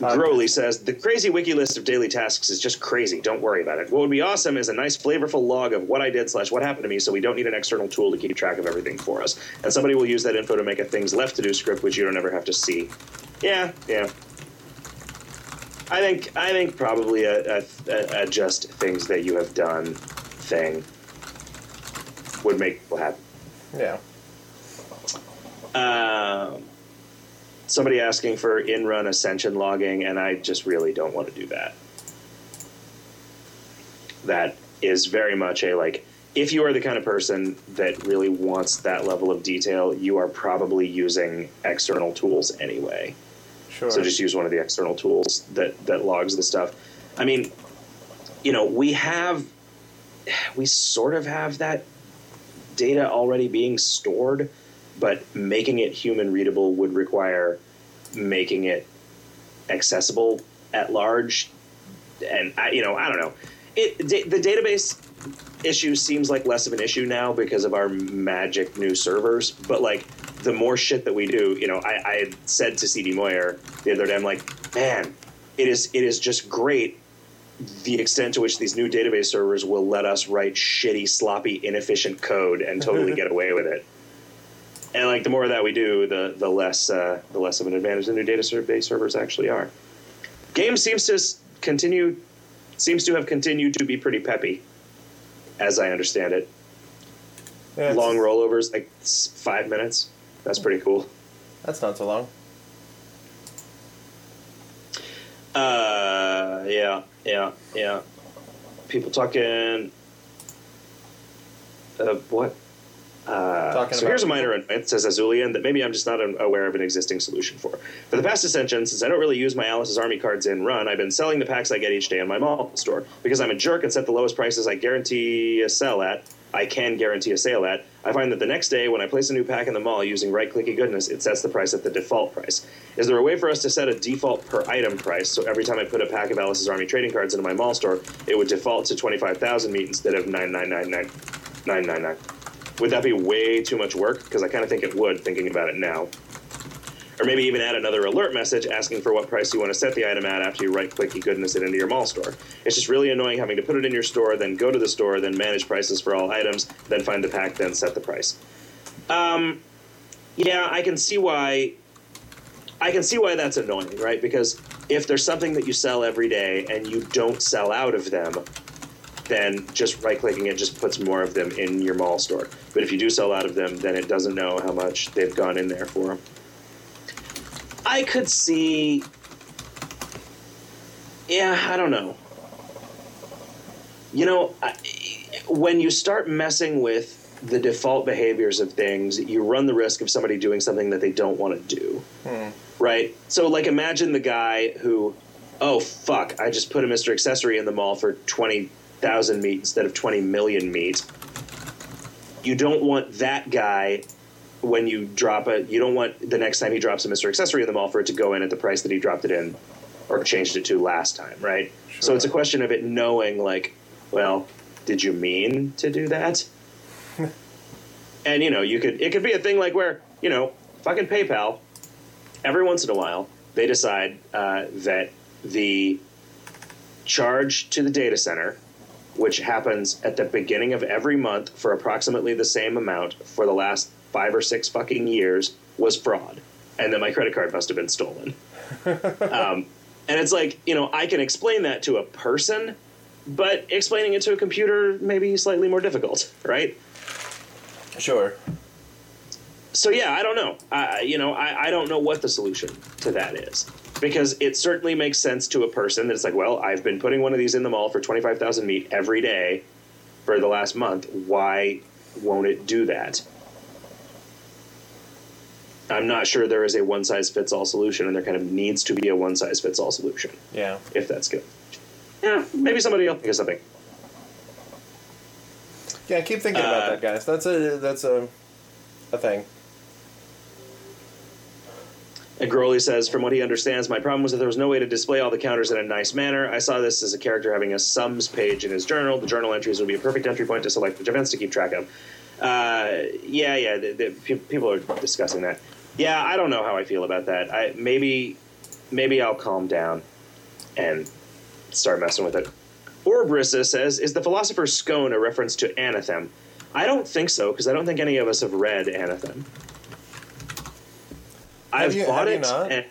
Speaker 1: Uh,
Speaker 2: says the crazy wiki list of daily tasks is just crazy. Don't worry about it. What would be awesome is a nice flavorful log of what I did slash what happened to me, so we don't need an external tool to keep track of everything for us. And somebody will use that info to make a things left to do script, which you don't ever have to see. Yeah, yeah. I think I think probably a, a, a, just things that you have done thing would make people happy.
Speaker 1: Yeah.
Speaker 2: Um, somebody asking for in-run ascension logging, and I just really don't want to do that. That is very much a like. If you are the kind of person that really wants that level of detail, you are probably using external tools anyway.
Speaker 1: Sure.
Speaker 2: So just use one of the external tools that that logs the stuff. I mean, you know, we have we sort of have that data already being stored, but making it human readable would require making it accessible at large. And I, you know, I don't know. It the database issue seems like less of an issue now because of our magic new servers. But like the more shit that we do, you know, I, I had said to CD Moyer the other day, I'm like, man, it is it is just great the extent to which these new database servers will let us write shitty, sloppy, inefficient code and totally get away with it. And like the more of that we do, the the less uh, the less of an advantage the new database servers actually are. Game seems to continue seems to have continued to be pretty peppy, as I understand it. Long rollovers, like five minutes. That's pretty cool.
Speaker 1: That's not so long.
Speaker 2: Uh, yeah, yeah, yeah. People talking. Uh, what? Uh,
Speaker 1: Talking
Speaker 2: so here's a minor annoyance, says Azulian, that maybe I'm just not aware of an existing solution for. For the past ascension, since I don't really use my Alice's Army cards in Run, I've been selling the packs I get each day in my mall store. Because I'm a jerk and set the lowest prices I guarantee a sell at, I can guarantee a sale at, I find that the next day when I place a new pack in the mall using right clicky goodness, it sets the price at the default price. Is there a way for us to set a default per item price so every time I put a pack of Alice's Army trading cards into my mall store, it would default to 25,000 meat instead of 9999999? Would that be way too much work? Because I kind of think it would, thinking about it now. Or maybe even add another alert message asking for what price you want to set the item at after you right click goodness it into your mall store. It's just really annoying having to put it in your store, then go to the store, then manage prices for all items, then find the pack, then set the price. Um, yeah, I can see why. I can see why that's annoying, right? Because if there's something that you sell every day and you don't sell out of them, then just right clicking it just puts more of them in your mall store. But if you do sell out of them, then it doesn't know how much they've gone in there for. I could see. Yeah, I don't know. You know, I, when you start messing with the default behaviors of things, you run the risk of somebody doing something that they don't want to do. Hmm. Right? So, like, imagine the guy who, oh, fuck, I just put a Mr. Accessory in the mall for 20,000 meat instead of 20 million meat. You don't want that guy when you drop a you don't want the next time he drops a Mr. Accessory in the mall for it to go in at the price that he dropped it in or changed it to last time, right? So it's a question of it knowing like, well, did you mean to do that? and you know, you could it could be a thing like where, you know, fucking PayPal every once in a while they decide uh, that the charge to the data center which happens at the beginning of every month for approximately the same amount for the last five or six fucking years was fraud. And then my credit card must have been stolen. um, and it's like, you know, I can explain that to a person, but explaining it to a computer may be slightly more difficult, right?
Speaker 1: Sure.
Speaker 2: so yeah, I don't know. I, you know, I, I don't know what the solution to that is because it certainly makes sense to a person that it's like, well, I've been putting one of these in the mall for twenty five thousand meat every day for the last month. Why won't it do that? I'm not sure there is a one size fits all solution, and there kind of needs to be a one size fits all solution
Speaker 1: Yeah.
Speaker 2: if that's good. Yeah, maybe somebody else think of something.
Speaker 1: Yeah, keep thinking about
Speaker 2: Uh,
Speaker 1: that, guys. That's a that's a a thing.
Speaker 2: And Growley says, from what he understands, my problem was that there was no way to display all the counters in a nice manner. I saw this as a character having a sums page in his journal. The journal entries would be a perfect entry point to select which events to keep track of. Uh, yeah, yeah, the, the, people are discussing that. Yeah, I don't know how I feel about that. I maybe, maybe I'll calm down and start messing with it. Orbrissa says, "Is the Philosopher's Scone a reference to Anathem?" I don't think so because I don't think any of us have read Anathem. I've
Speaker 1: you-
Speaker 2: bought it and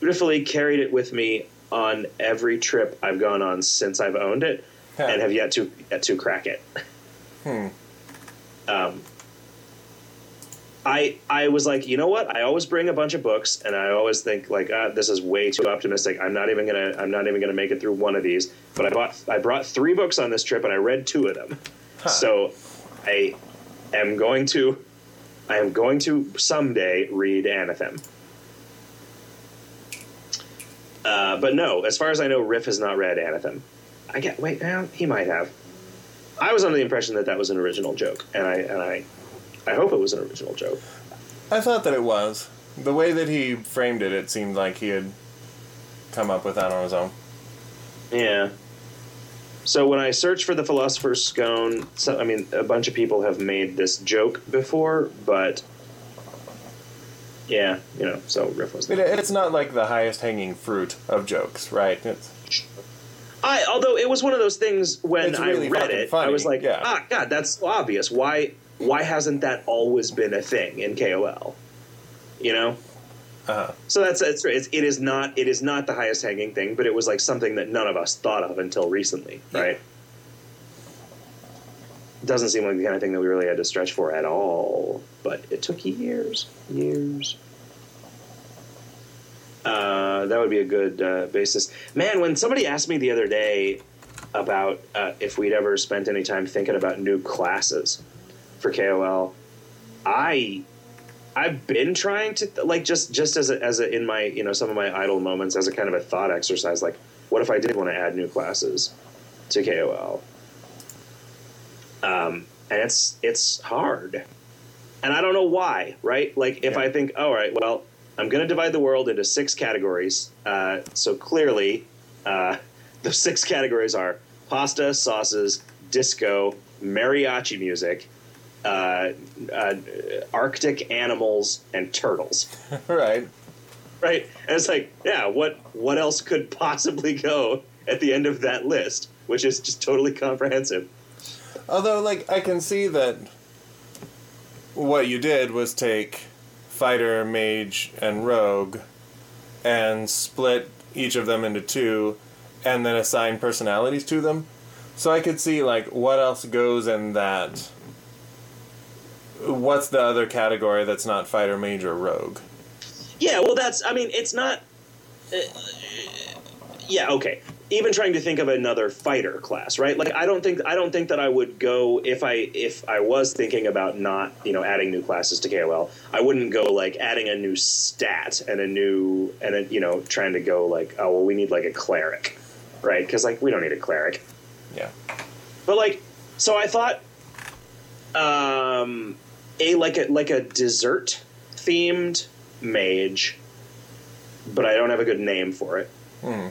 Speaker 2: dutifully carried it with me on every trip I've gone on since I've owned it, and have yet to yet to crack it.
Speaker 1: Hmm.
Speaker 2: Um, I I was like, you know what? I always bring a bunch of books, and I always think like, ah, this is way too optimistic. I'm not even gonna I'm not even gonna make it through one of these. But I bought I brought three books on this trip, and I read two of them.
Speaker 1: Huh.
Speaker 2: So I am going to I am going to someday read Anathem. Uh, but no, as far as I know, Riff has not read Anathem. I get wait, now he might have. I was under the impression that that was an original joke, and I and I, I hope it was an original joke.
Speaker 1: I thought that it was. The way that he framed it, it seemed like he had come up with that on his own.
Speaker 2: Yeah. So when I search for the Philosopher's Scone, so, I mean, a bunch of people have made this joke before, but yeah, you know, so Riff was.
Speaker 1: I mean, it's not like the highest hanging fruit of jokes, right? It's,
Speaker 2: I although it was one of those things when
Speaker 1: It's
Speaker 2: I read it, I was like,
Speaker 1: yeah.
Speaker 2: ah, God, that's obvious. Why why hasn't that always been a thing in KOL? You know.
Speaker 1: uh,
Speaker 2: So that's it's, it's it is not it is not the highest hanging thing, but it was like something that none of us thought of until recently,
Speaker 1: Yeah.
Speaker 2: right? Doesn't seem like the kind of thing that we really had to stretch for at all, but it took years, years. Uh, that would be a good uh, basis, man. When somebody asked me the other day about uh, if we'd ever spent any time thinking about new classes for KOL, I I've been trying to like just just as a, as a, in my you know some of my idle moments as a kind of a thought exercise. Like, what if I did want to add new classes to KOL? Um, and it's it's hard, and I don't know why. Right? Like, if
Speaker 1: Yeah.
Speaker 2: I think, all right, well, I'm going to divide the world into six categories. Uh, so clearly, uh, the six categories are pasta, sauces, disco, mariachi music, uh, uh, Arctic animals, and turtles.
Speaker 1: right.
Speaker 2: Right? And it's like, yeah, what what else could possibly go at the end of that list, which is just totally comprehensive?
Speaker 1: Although, like, I can see that what you did was take fighter, mage, and rogue, and split each of them into two, and then assign personalities to them. So I could see like what else goes in that. What's the other category that's not fighter, mage, or rogue?
Speaker 2: Yeah, well, that's. I mean, it's not. Uh, yeah, okay. Even trying to think of another fighter class, right? Like, I don't think I don't think that I would go if I if I was thinking about not you know adding new classes to KOL. I wouldn't go like adding a new stat and a new and a, you know trying to go like oh well we need like a cleric, right? Because like we don't need a cleric.
Speaker 1: Yeah.
Speaker 2: But like, so I thought, um, a like a like a dessert themed mage, but I don't have a good name for it.
Speaker 1: Hmm.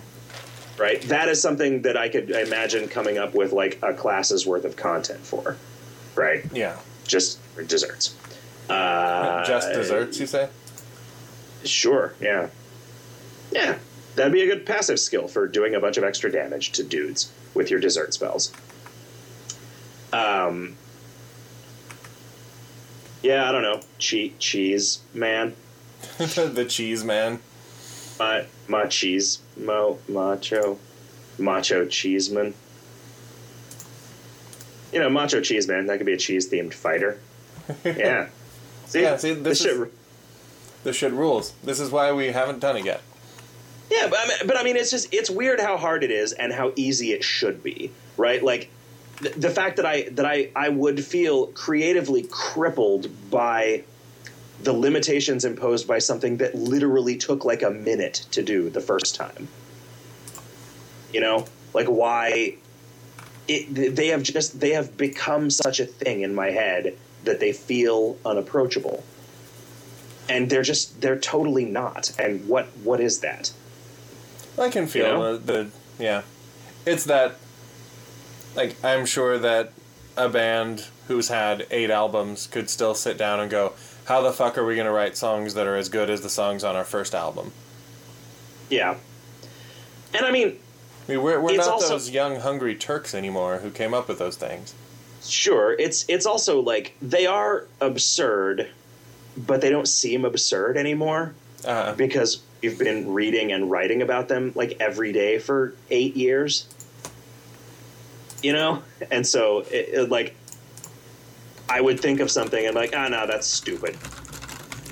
Speaker 2: Right, that is something that I could imagine coming up with like a class's worth of content for. Right,
Speaker 1: Yeah.
Speaker 2: just desserts. Uh,
Speaker 1: Just desserts, you say?
Speaker 2: Sure. Yeah. Yeah. That'd be a good passive skill for doing a bunch of extra damage to dudes with your dessert spells. Um. Yeah, I don't know. Che- cheese man.
Speaker 1: the cheese man.
Speaker 2: My my cheese mo macho macho cheeseman. You know, macho cheese man. That could be a cheese themed fighter. Yeah. See,
Speaker 1: Yeah, see, this
Speaker 2: shit.
Speaker 1: is- This shit rules. This is why we haven't done it yet.
Speaker 2: Yeah, but I, mean, but I mean, it's just it's weird how hard it is and how easy it should be, right? Like th- the fact that I that I I would feel creatively crippled by the limitations imposed by something that literally took like a minute to do the first time. You know, like why it, they have just they have become such a thing in my head that they feel unapproachable and they're just they're totally not and what what is that
Speaker 1: I can feel
Speaker 2: You know?
Speaker 1: the, the yeah. It's that like I'm sure that a band who's had eight albums could still sit down and go, How the fuck are we gonna write songs that are as good as the songs on our first album?
Speaker 2: yeah and i mean
Speaker 1: I mean we're, we're not
Speaker 2: also-
Speaker 1: those young hungry Turks anymore who came up with those things.
Speaker 2: sure it's it's also like they are absurd but they don't seem absurd anymore
Speaker 1: Uh,
Speaker 2: because we've been reading and writing about them like every day for eight years you know? And so it, it, like i would think of something and like ah no that's stupid.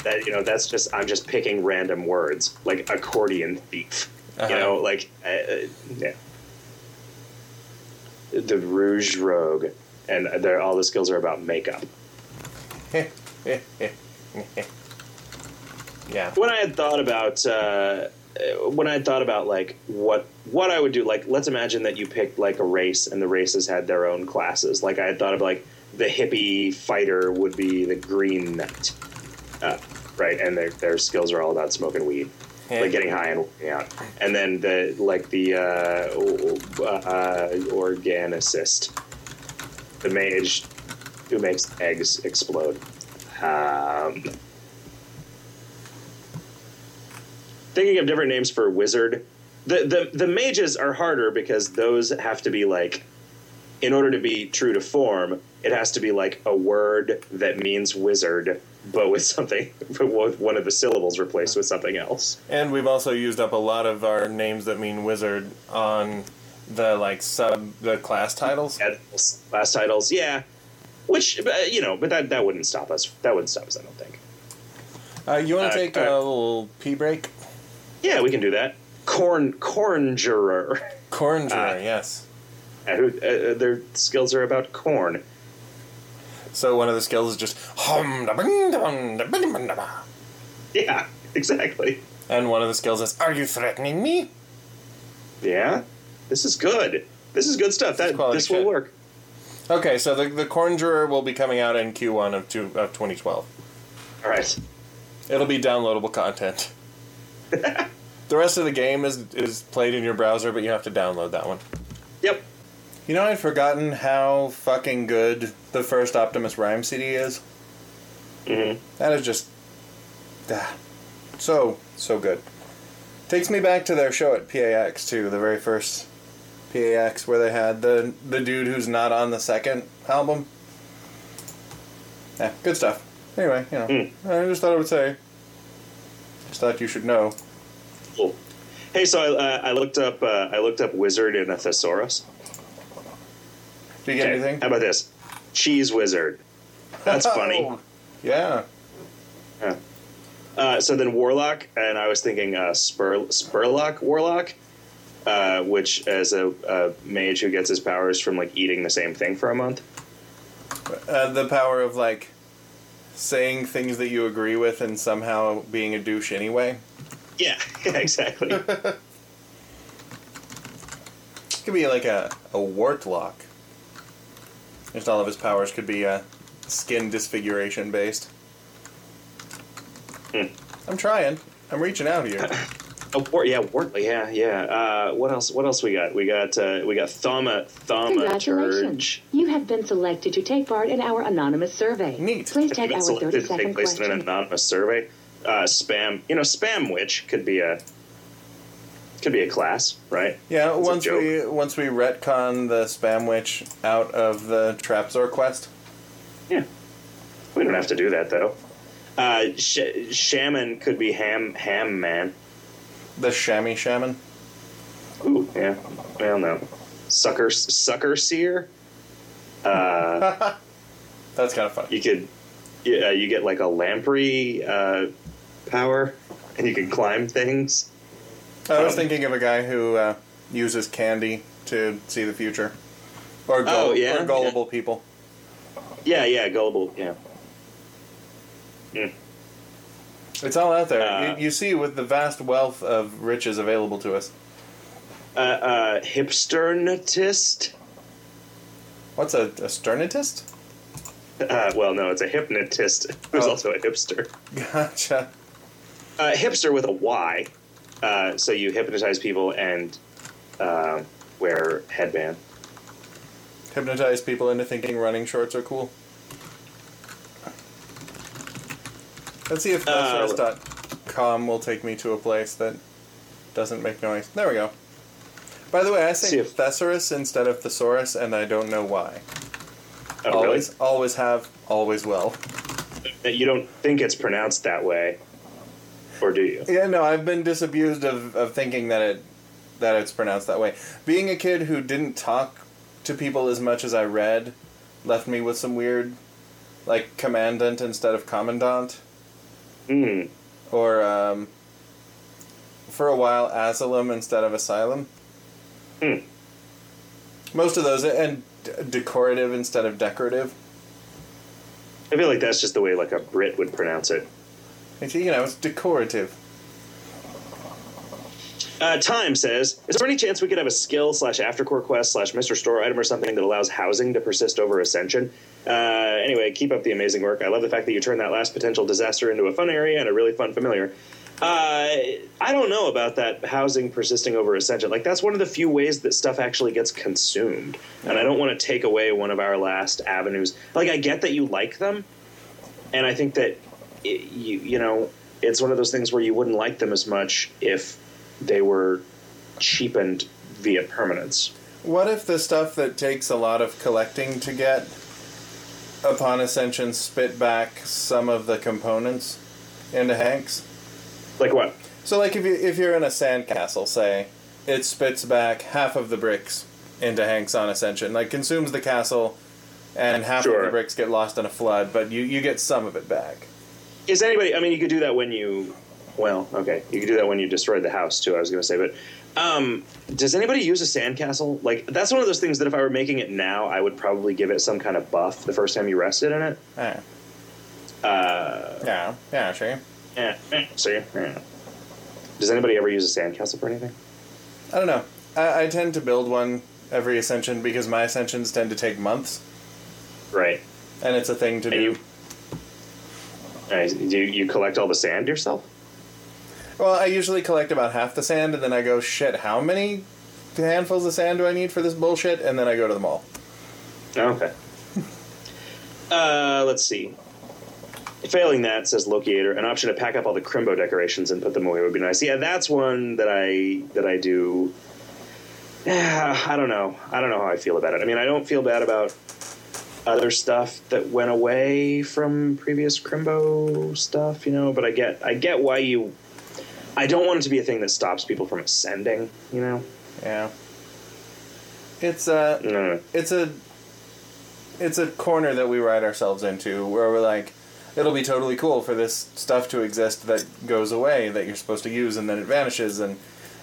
Speaker 2: That you know that's just i'm just picking random words like accordion thief
Speaker 1: Uh-huh.
Speaker 2: you know? Like uh, uh, yeah. The rouge rogue and they're, all the skills are about makeup.
Speaker 1: Yeah.
Speaker 2: when I had thought about uh, when I thought about like what what I would do, like let's imagine that you picked like a race and the races had their own classes. Like I had thought of like the hippie fighter would be the green knight, uh, right? And their their skills are all about smoking weed,
Speaker 1: Yeah.
Speaker 2: like getting high and working out. And then the like the uh, uh, organicist, the mage who makes eggs explode. Um, thinking of different names for wizard. The, the the mages are harder because those have to be like in order to be true to form, it has to be like a word that means wizard, but with something but with one of the syllables replaced with something else.
Speaker 1: And we've also used up a lot of our names that mean wizard on the like sub the class titles.
Speaker 2: Titles, Last titles, yeah. Which uh, you know, but that that wouldn't stop us. That wouldn't stop us. I don't think.
Speaker 1: Uh, you want
Speaker 2: Uh,
Speaker 1: to take
Speaker 2: uh,
Speaker 1: a little pee break?
Speaker 2: Yeah, we can do that. Corn Cornjurer.
Speaker 1: Corn
Speaker 2: Uh,
Speaker 1: yes.
Speaker 2: Uh, who, uh, their skills are about corn.
Speaker 1: So one of the skills is just hum da bing da da bing bing da ba.
Speaker 2: Yeah, exactly.
Speaker 1: and one of the skills is Are you threatening me?
Speaker 2: Yeah, this is good. This is good stuff.
Speaker 1: This
Speaker 2: That this will work.
Speaker 1: Okay, so the the Cornjurer will be coming out in Q1 of two, of 2012.
Speaker 2: All right.
Speaker 1: It'll be downloadable content. The rest of the game is is played in your browser, but you have to download that one.
Speaker 2: Yep.
Speaker 1: You know, I'd forgotten how fucking good the first Optimus Rhyme CD is.
Speaker 2: hmm
Speaker 1: That is just ah, so so good. Takes me back to their show at PAX too, the very first PAX where they had the the dude who's not on the second album. Yeah, good stuff. Anyway, you know, I just thought I would say. Just thought you should know.
Speaker 2: Cool. Hey, so I, uh, I looked up uh, I looked up wizard in a thesaurus.
Speaker 1: Did you get
Speaker 2: Okay,
Speaker 1: anything?
Speaker 2: How about this? Cheese wizard. That's funny.
Speaker 1: Yeah.
Speaker 2: Yeah. Uh, so then warlock, and I was thinking uh, spur spurlock warlock, uh, which as a, a mage who gets his powers from like eating the same thing for a month.
Speaker 1: Uh, the power of like saying things that you agree with and somehow being a douche anyway.
Speaker 2: Yeah, exactly.
Speaker 1: Could be like a, a wartlock. Just all of his powers could be uh, skin disfiguration based.
Speaker 2: Hmm.
Speaker 1: I'm trying. I'm reaching out here.
Speaker 2: Oh, war, yeah, Wortley, yeah, yeah. Uh, what else? What else we got? We got uh, we got Thoma
Speaker 3: Congratulations.
Speaker 2: Thaumaturge.
Speaker 3: You have been selected to take part in our anonymous survey.
Speaker 1: Neat.
Speaker 3: Please take our
Speaker 2: Selected to take
Speaker 3: second
Speaker 2: place in an anonymous survey. Uh, spam, you know, spam witch could be a could be a class, right?
Speaker 1: Yeah,
Speaker 2: It's
Speaker 1: once we once we retcon the spam witch out of the Trapzor quest.
Speaker 2: Yeah, we don't have to do that though. Uh, sh- shaman could be ham ham man.
Speaker 1: The Shammy Shaman.
Speaker 2: Ooh, yeah. Well, no. Sucker sucker seer. Uh,
Speaker 1: That's kind of funny.
Speaker 2: you could Yeah, you get like a lamprey uh, power, and you can climb things.
Speaker 1: I was
Speaker 2: Um,
Speaker 1: thinking of a guy who uh, uses candy to see the future, or, gull-
Speaker 2: Oh, yeah,
Speaker 1: or gullible people.
Speaker 2: Yeah, yeah, gullible. Yeah.
Speaker 1: It's all out there.
Speaker 2: Uh,
Speaker 1: you, you see, with the vast wealth of riches available to us.
Speaker 2: Uh, uh, hipsternatist.
Speaker 1: What's a, a sternatist?
Speaker 2: Uh, well, no, it's a hypnotist who's
Speaker 1: Oh.
Speaker 2: also a hipster.
Speaker 1: Gotcha.
Speaker 2: Uh, hipster with a Y. Uh, so you hypnotize people and uh, wear headband.
Speaker 1: Hypnotize people into thinking running shorts are cool. Let's see if
Speaker 2: Uh,
Speaker 1: thesaurus.com will take me to a place that doesn't make noise. There we go. By the way, I say
Speaker 2: if-
Speaker 1: thesaurus instead of thesaurus, and I don't know why.
Speaker 2: Oh,
Speaker 1: always, always have, always will.
Speaker 2: You don't think it's pronounced that way, or do you?
Speaker 1: Yeah, no, I've been disabused of, of thinking that it that it's pronounced that way. Being a kid who didn't talk to people as much as I read left me with some weird, like commandant instead of commandant,
Speaker 2: Hmm.
Speaker 1: or um, for a while asylum instead of asylum.
Speaker 2: Hmm.
Speaker 1: Most of those and decorative instead of decorative.
Speaker 2: I feel like that's just the way like a Brit would pronounce it.
Speaker 1: It's, you know, it's decorative.
Speaker 2: Uh, Time says, is there any chance we could have a skill slash aftercore quest slash Mr. Store item or something that allows housing to persist over Ascension? Uh, anyway, keep up the amazing work. I love the fact that you turned that last potential disaster into a fun area and a really fun familiar. Uh, I don't know about that housing persisting over Ascension. Like, that's one of the few ways that stuff actually gets consumed. And I don't want to take away one of our last avenues. Like, I get that you like them, and I think that, i you, you know, it's one of those things where you wouldn't like them as much if they were cheapened via permanence.
Speaker 1: What if the stuff that takes a lot of collecting to get upon ascension spit back some of the components into Hagnk's?
Speaker 2: Like what?
Speaker 1: So like if you if you're in a sandcastle, say, it spits back half of the bricks into Hagnk's on ascension. Like consumes the castle and half of the bricks get lost in a flood, but you, you get some of it back.
Speaker 2: Is anybody? I mean, you could do that when you. Well, okay, you could do that when you destroyed the house too. I was going to say, but um, does anybody use a sandcastle? Like that's one of those things that if I were making it now, I would probably give it some kind of buff the first time you rested in it.
Speaker 1: Yeah.
Speaker 2: Uh,
Speaker 1: Yeah, yeah, sure.
Speaker 2: Yeah. see, eh. Does anybody ever use a sandcastle for anything?
Speaker 1: I don't know. I, I tend to build one every ascension because my ascensions tend to take months,
Speaker 2: Right.
Speaker 1: and it's a thing to
Speaker 2: And
Speaker 1: do.
Speaker 2: you. Uh, do you, you collect all the sand yourself?
Speaker 1: Well, I usually collect about half the sand, and then I go, shit, how many handfuls of sand do I need for this bullshit? And then I go to the mall.
Speaker 2: Okay. uh, let's see. Failing that, says Lokiator, an option to pack up all the Crimbo decorations and put them away would be nice. Yeah, that's one that I that I do. Yeah, I don't know. I don't know how I feel about it. I mean, I don't feel bad about other stuff that went away from previous Crimbo stuff, you know. But I get I get why you. I don't want it to be a thing that stops people from ascending, you know.
Speaker 1: Yeah. It's
Speaker 2: a.
Speaker 1: It's a it's a corner that we ride ourselves into where we're like it'll be totally cool for this stuff to exist that goes away that you're supposed to use and then it vanishes and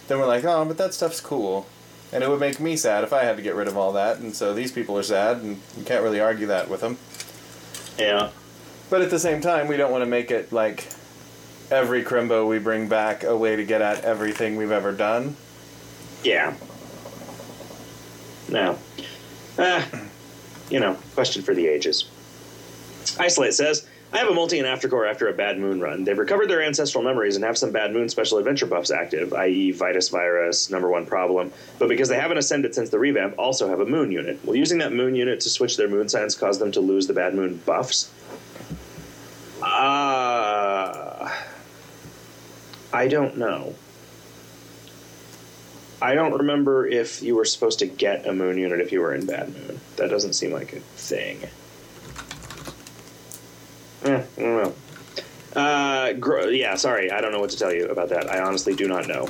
Speaker 1: then we're like oh but that stuff's cool and it would make me sad if i had to get rid of all that and so these people are sad and you can't really argue that with them
Speaker 2: yeah.
Speaker 1: but at the same time we don't want to make it like every crimbo we bring back a way to get at everything we've ever done
Speaker 2: Yeah. No. Ah, you know, question for the ages. Isolate says, I have a multi and aftercore after a bad moon run. They've recovered their ancestral memories and have some bad moon special adventure buffs active, i.e., Vitus Virus, number one problem. But because they haven't ascended since the revamp, also have a moon unit. Will using that moon unit to switch their moon signs cause them to lose the bad moon buffs? I don't know. I don't remember if you were supposed to get a moon unit if you were in Bad Moon. That doesn't seem like a thing. Eh, I don't know. Uh, Gro- yeah, sorry, I don't know what to tell you about that. I honestly do not know.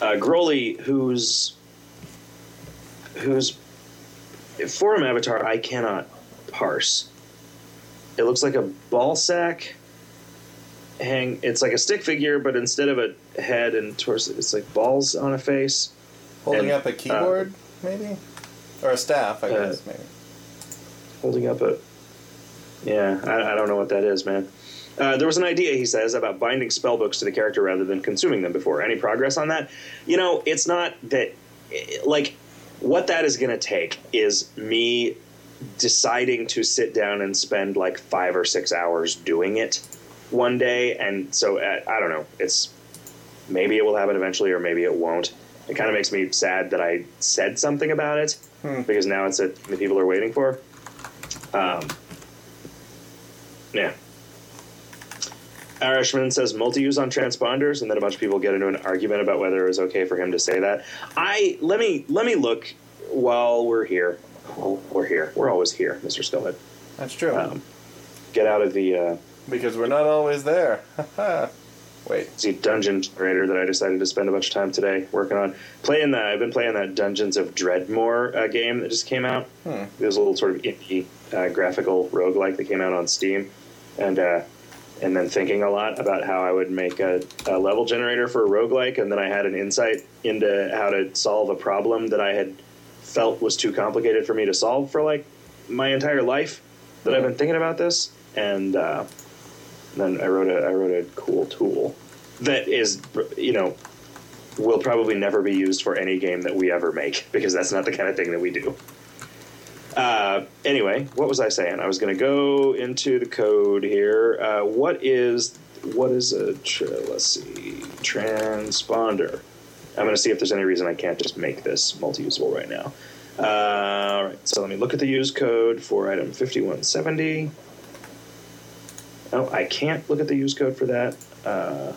Speaker 2: Uh, Growly, whose whose forum avatar I cannot parse. it looks like a ball sack. Hang. It's like a stick figure, but instead of a head and torso, it's like balls on a face.
Speaker 1: Holding
Speaker 2: And,
Speaker 1: up a keyboard, maybe? Or a staff, I
Speaker 2: Uh,
Speaker 1: guess, maybe.
Speaker 2: holding up a yeah I, I don't know what that is man uh, there was an idea he says about binding spell books to the character rather than consuming them before any progress on that you know it's not that like what that is going to take is me deciding to sit down and spend like five or six hours doing it one day and so uh, i don't know it's maybe it will happen eventually or maybe it won't it kind of makes me sad that i said something about it
Speaker 1: Hmm.
Speaker 2: because now it's a the people are waiting for um, yeah. Irishman says multi-use on transponders, and then a bunch of people get into an argument about whether it was okay for him to say that. I let me let me look while we're here. Well, we're here. We're always here, Mister Skullhead.
Speaker 1: That's true.
Speaker 2: Um, get out of the uh,
Speaker 1: because we're not always there. Wait.
Speaker 2: the dungeon generator that I decided to spend a bunch of time today working on. Playing that, I've been playing that Dungeons of Dredmor uh, game that just came out.
Speaker 1: Hmm.
Speaker 2: It was a little sort of indie uh, graphical roguelike that came out on Steam, and uh, and then thinking a lot about how I would make a, a level generator for a roguelike, and then I had an insight into how to solve a problem that I had felt was too complicated for me to solve for like my entire life. That I've been thinking about this, and uh, then I wrote a I wrote a cool tool that is you know will probably never be used for any game that we ever make because that's not the kind of thing that we do. Uh, anyway, what was I saying? I was going to go into the code here. Uh, what is what is a tra- let's see transponder? I'm going to see if there's any reason I can't just make this multi-usable right now. Uh, all right, so let me look at the use code for item 5170. Oh, I can't look at the use code for that. Uh,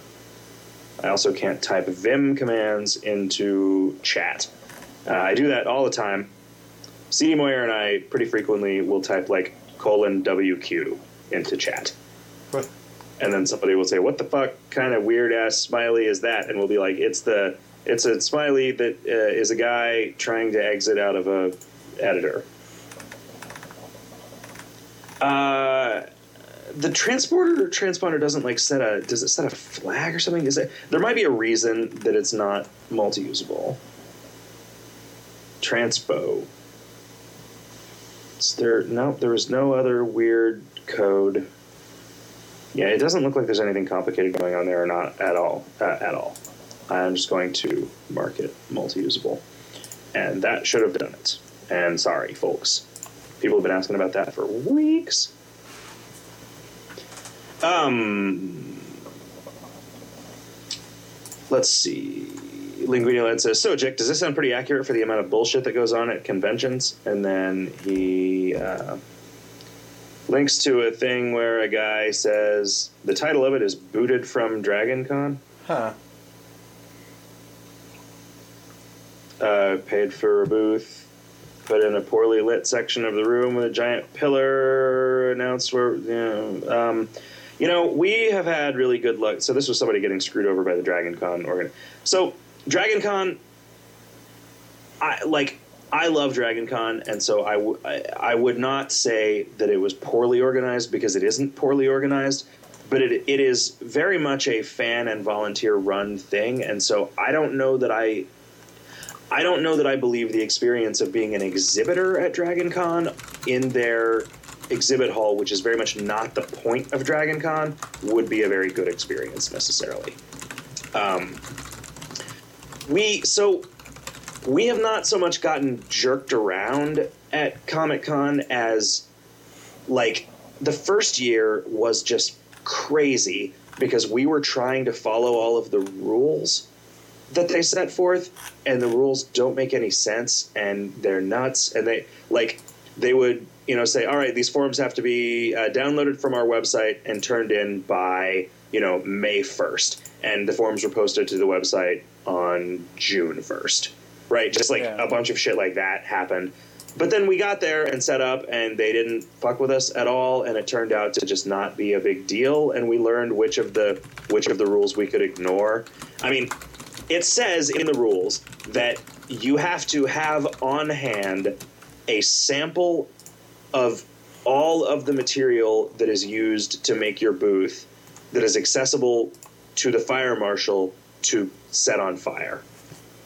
Speaker 2: I also can't type Vim commands into chat. Uh, I do that all the time. CDMoyer and I pretty frequently will type like colon WQ into chat.
Speaker 1: What?
Speaker 2: And then somebody will say, "What the fuck kind of weird ass smiley is that?" And we'll be like, "It's the it's a smiley that uh, is a guy trying to exit out of a editor." Uh, the transporter or transponder doesn't like set a does it set a flag or something? Is it there might be a reason that it's not multi-usable. Transpo. Is there no there was no other weird code. Yeah, it doesn't look like there's anything complicated going on there or not at all. Uh, at all. I'm just going to mark it multi-usable, and that should have done it. And sorry, folks. People have been asking about that for weeks. Um, let's see. Linguini says, So, Jick, does this sound pretty accurate for the amount of bullshit that goes on at conventions? And then he uh, links to a thing where a guy says, the title of it is Booted from Dragon Con.
Speaker 1: Huh.
Speaker 2: uh, paid for a booth, put in a poorly lit section of the room with a giant pillar, announced where, you know, um, you know, we have had really good luck. So this was somebody getting screwed over by the Dragon Con organ. So Dragon Con, I like. I love Dragon Con, and so I, w- I, I would not say that it was poorly organized because it isn't poorly organized, but it, it is very much a fan and volunteer run thing, and so I don't know that I I don't know that I believe the experience of being an exhibitor at Dragon Con in their exhibit hall, which is very much not the point of Dragon Con, would be a very good experience necessarily. Um, we so we have not so much gotten jerked around at Comic Con as like the first year was just crazy because we were trying to follow all of the rules that they set forth and the rules don't make any sense and they're nuts and they like they would you know say all right these forms have to be uh, downloaded from our website and turned in by you know may 1st and the forms were posted to the website on june 1st right? Just like
Speaker 1: Yeah.
Speaker 2: a bunch of shit like that happened. But then we got there and set up and they didn't fuck with us at all and it turned out to just not be a big deal and we learned which of the which of the rules we could ignore. I mean it says in the rules that you have to have on hand a sample of all of the material that is used to make your booth that is accessible to the fire marshal to set on fire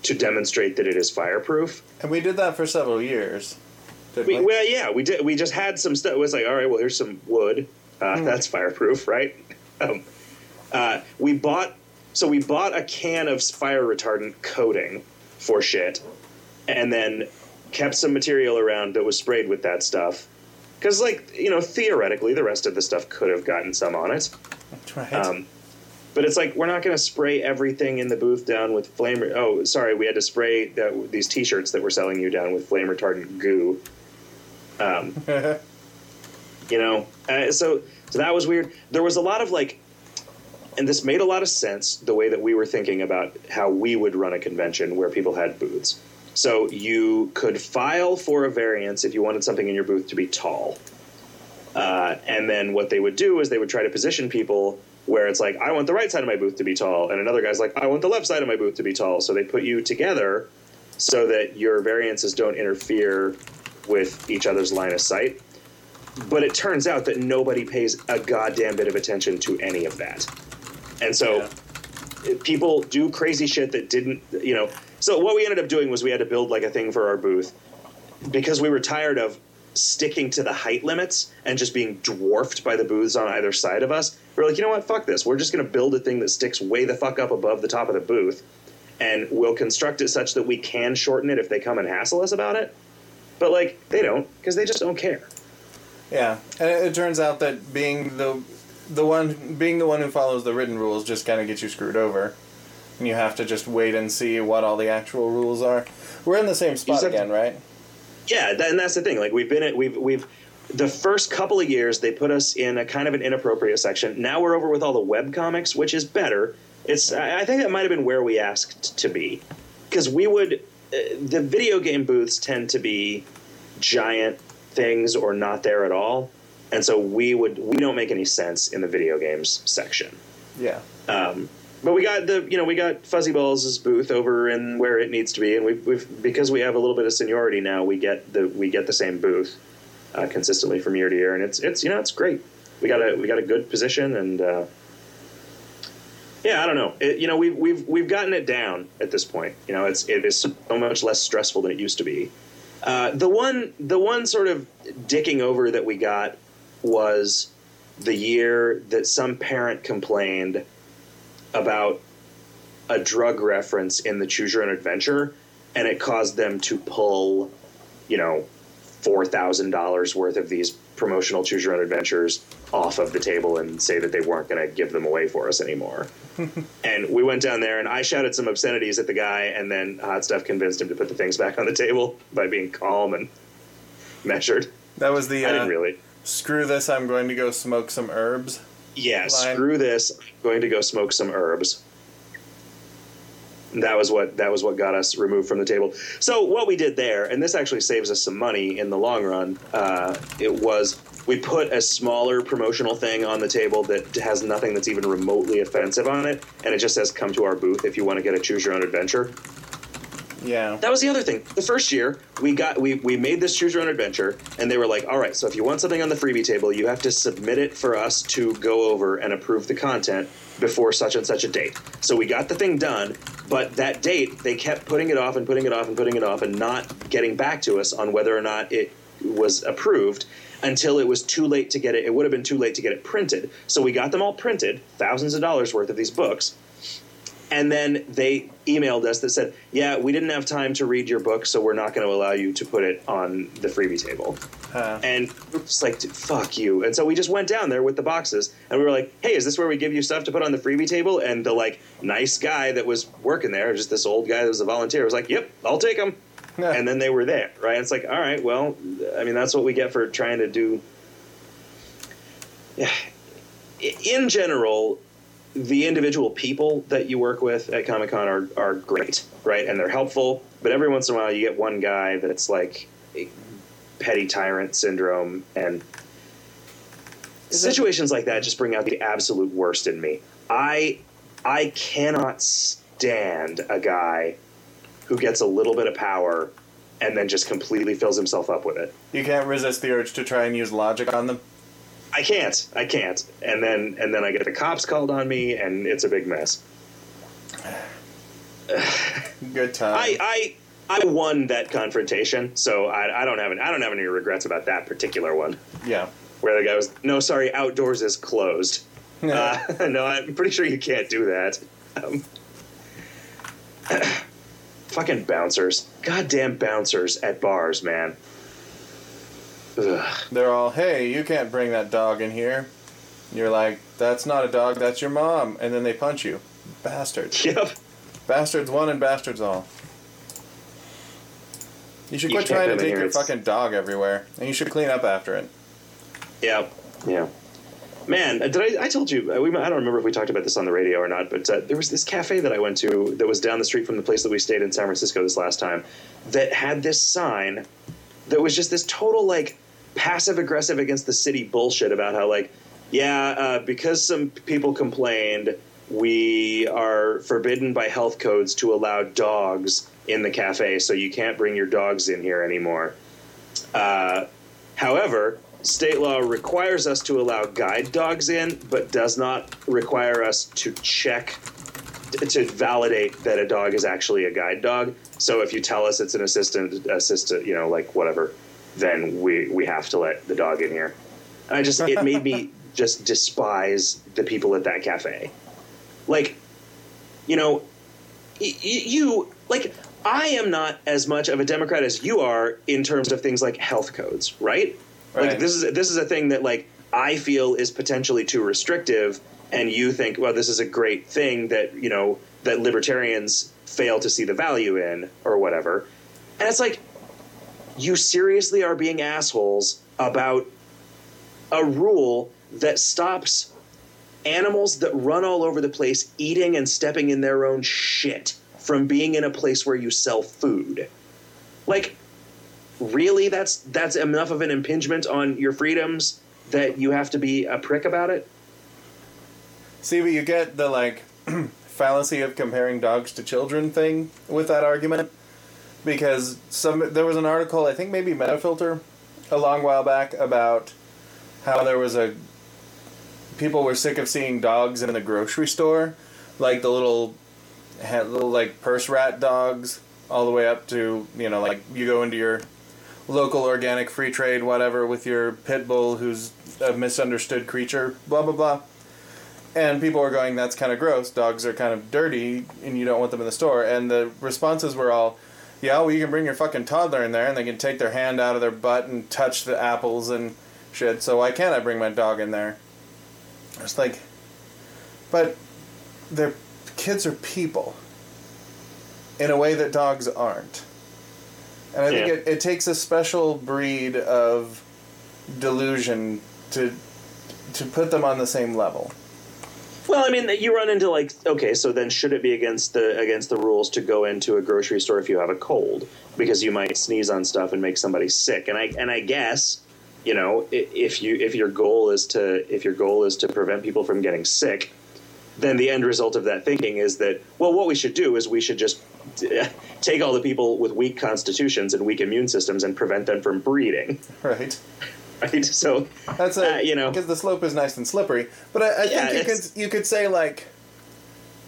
Speaker 2: to demonstrate that it is fireproof.
Speaker 1: And we did that for several years.
Speaker 2: We,
Speaker 1: we?
Speaker 2: well, yeah, we did. We just had some stuff. It was like, all right, well, here's some wood. Uh, That's fireproof, right? Um, uh, we bought. So we bought a can of fire retardant coating for shit, and then kept some material around that was sprayed with that stuff. Because, like, you know, theoretically, the rest of the stuff could have gotten some on it.
Speaker 1: right.
Speaker 2: Um, but it's like we're not going to spray everything in the booth down with flame. Oh, sorry, we had to spray the, these T-shirts that we're selling you down with flame retardant goo. Um, you know, uh, so so that was weird. There was a lot of like, and this made a lot of sense the way that we were thinking about how we would run a convention where people had booths. So you could file for a variance if you wanted something in your booth to be tall. Uh, and then what they would do is they would try to position people where it's like, I want the right side of my booth to be tall, and another guy's like, I want the left side of my booth to be tall. So they put you together so that your variances don't interfere with each other's line of sight. But it turns out that nobody pays a goddamn bit of attention to any of that. And so people do crazy shit that didn't, you know. So what we ended up doing was we had to build like a thing for our booth because we were tired of sticking to the height limits and just being dwarfed by the booths on either side of us. We're like, you know what? Fuck this. We're just going to build a thing that sticks way the fuck up above the top of the booth, and we'll construct it such that we can shorten it if they come and hassle us about it. But like, they don't because they just don't care.
Speaker 1: Yeah, and it, it turns out that being the the one being the one who follows the written rules just kind of gets you screwed over, and you have to just wait and see what all the actual rules are. We're in the same spot
Speaker 2: have to-
Speaker 1: again, right?
Speaker 2: Yeah, that, and that's the thing. Like we've been at we've we've the first couple of years they put us in a kind of an inappropriate section. Now we're over with all the web comics, which is better. It's I I think that might have been where we asked to be because we would uh, the video game booths tend to be giant things or not there at all, and so we would we don't make any sense in the video games section.
Speaker 1: Yeah.
Speaker 2: Um, but we got the you know we got Fuzzy Balls' booth over in where it needs to be, and we've, we've because we have a little bit of seniority now, we get the we get the same booth uh, consistently from year to year, and it's it's you know it's great. We got a we got a good position, and uh, yeah, I don't know. It, you know we've we've we've gotten it down at this point. You know it's it is so much less stressful than it used to be. Uh, the one the one sort of dicking over that we got was the year that some parent complained about a drug reference in the Choose Your Own Adventure, and it caused them to pull, you know, four thousand dollars worth of these promotional Choose Your Own Adventures off of the table and say that they weren't going to give them away for us anymore. and we went down there, and I shouted some obscenities at the guy, and then Hot Stuff convinced him to put the things back on the table by being calm and measured.
Speaker 1: That was the
Speaker 2: I
Speaker 1: uh,
Speaker 2: didn't really.
Speaker 1: screw this. I'm going to go smoke some herbs.
Speaker 2: Yeah,
Speaker 1: line.
Speaker 2: screw this. I'm going to go smoke some herbs. And That was what that was what got us removed from the table. So what we did there, and this actually saves us some money in the long run. Uh, it was we put a smaller promotional thing on the table that has nothing that's even remotely offensive on it, and it just says "Come to our booth if you want to get a choose your own adventure."
Speaker 1: Yeah.
Speaker 2: That was the other thing. The first year, we got we, we made this choose your own adventure, and they were like, "All right, so if you want something on the freebie table, you have to submit it for us to go over and approve the content before such and such a date." So we got the thing done, but that date they kept putting it off and putting it off and putting it off and not getting back to us on whether or not it was approved until it was too late to get it. It would have been too late to get it printed. So we got them all printed, thousands of dollars worth of these books. And then they emailed us that said, "Yeah, we didn't have time to read your book, so we're not going to allow you to put it on the freebie table."
Speaker 1: Huh.
Speaker 2: And we're just like, "Fuck you!" And so we just went down there with the boxes, and we were like, "Hey, is this where we give you stuff to put on the freebie table?" And the like nice guy that was working there, just this old guy that was a volunteer, was like, "Yep, I'll take them." and then they were there, right? It's like, all right, well, I mean, that's what we get for trying to do. Yeah, in general, the individual people that you work with at Comic Con are are great, right? And they're helpful. But every once in a while, you get one guy that's like petty tyrant syndrome, and situations like that just bring out the absolute worst in me. I I cannot stand a guy who gets a little bit of power and then just completely fills himself up with it.
Speaker 1: You can't resist the urge to try and use logic on them.
Speaker 2: I can't. I can't. And then and then I get the cops called on me, and it's a big mess.
Speaker 1: Good time.
Speaker 2: I I, I won that confrontation, so I, I don't have any, I don't have any regrets about that particular one.
Speaker 1: yeah.
Speaker 2: Where the guy was, no, sorry, outdoors is closed. Uh, no, I'm pretty sure you can't do that. Um, fucking bouncers, goddamn bouncers at bars, man. Ugh.
Speaker 1: They're all, hey, you can't bring that dog in here. You're like, that's not a dog, that's your mom. And then they punch you. Bastards.
Speaker 2: Yep.
Speaker 1: Bastards one and bastards all. You should quit
Speaker 2: can't
Speaker 1: trying to take your
Speaker 2: it's-
Speaker 1: fucking dog everywhere. And you should clean up after it.
Speaker 2: Yeah, yeah. Man, uh, did I? I told you. uh, We, I don't remember if we talked about this on the radio or not, but uh, there was this cafe that I went to that was down the street from the place that we stayed in San Francisco this last time, that had this sign that was just this total like passive aggressive against the city bullshit about how like, yeah, uh, because some people complained, we are forbidden by health codes to allow dogs in the cafe, so you can't bring your dogs in here anymore. Uh, However, state law requires us to allow guide dogs in, but does not require us to check to validate that a dog is actually a guide dog. So if you tell us it's an assistant, assistant, you know, like whatever, then we we have to let the dog in here. And I just it made me just despise the people at that cafe. Like, you know, y- y- you like I am not as much of a Democrat as you are in terms of things like health codes, right?
Speaker 1: Right.
Speaker 2: Like this is this is a thing that like I feel is potentially too restrictive, and you think, well, this is a great thing that you know that libertarians fail to see the value in, or whatever. And it's like, you seriously are being assholes about a rule that stops animals that run all over the place eating and stepping in their own shit from being in a place where you sell food. Like really that's that's enough of an impingement on your freedoms that you have to be a prick about it?
Speaker 1: See, but you get the like fallacy of comparing dogs to children thing with that argument because some there was an article I think maybe Metafilter a long while back about how there was a people were sick of seeing dogs in the grocery store like the little little like purse rat dogs all the way up to you know like you go into your local organic free trade whatever with your pit bull who's a misunderstood creature blah blah blah. And people were going that's kind of gross. Dogs are kind of dirty and you don't want them in the store. And the responses were all yeah well you can bring your fucking toddler in there and they can take their hand out of their butt and touch the apples and shit so why can't i bring my dog in there? It's like but their kids are people in a way that dogs aren't. And i think it, it takes a special breed of delusion to to put them on the same level
Speaker 2: Well, I mean, you run into like, okay, so then should it be against the against the rules to go into a grocery store if you have a cold? Because you might sneeze on stuff and make somebody sick? And I and I guess, you know, if you if your goal is to if your goal is to prevent people from getting sick, then the end result of that thinking is that well, what we should do is we should just eh, take all the people with weak constitutions and weak immune systems and prevent them from breeding,
Speaker 1: right
Speaker 2: right? So
Speaker 1: That's a
Speaker 2: Uh, you know.
Speaker 1: because the slope is nice and slippery. But I, I
Speaker 2: Yeah,
Speaker 1: think you could you could say like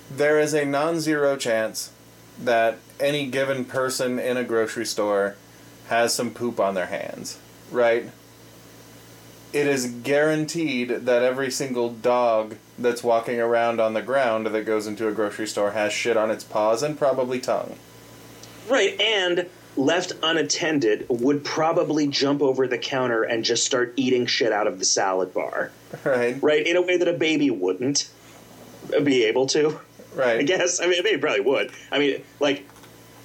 Speaker 1: there is a non-zero chance that any given person in a grocery store has some poop on their hands, right? It is guaranteed that every single dog that's walking around on the ground that goes into a grocery store has shit on its paws and probably tongue.
Speaker 2: Right, and left unattended would probably jump over the counter and just start eating shit out of the salad bar.
Speaker 1: Right?
Speaker 2: Right, in a way that a baby wouldn't be able to.
Speaker 1: Right.
Speaker 2: I guess. I mean, a baby probably would. I mean, like,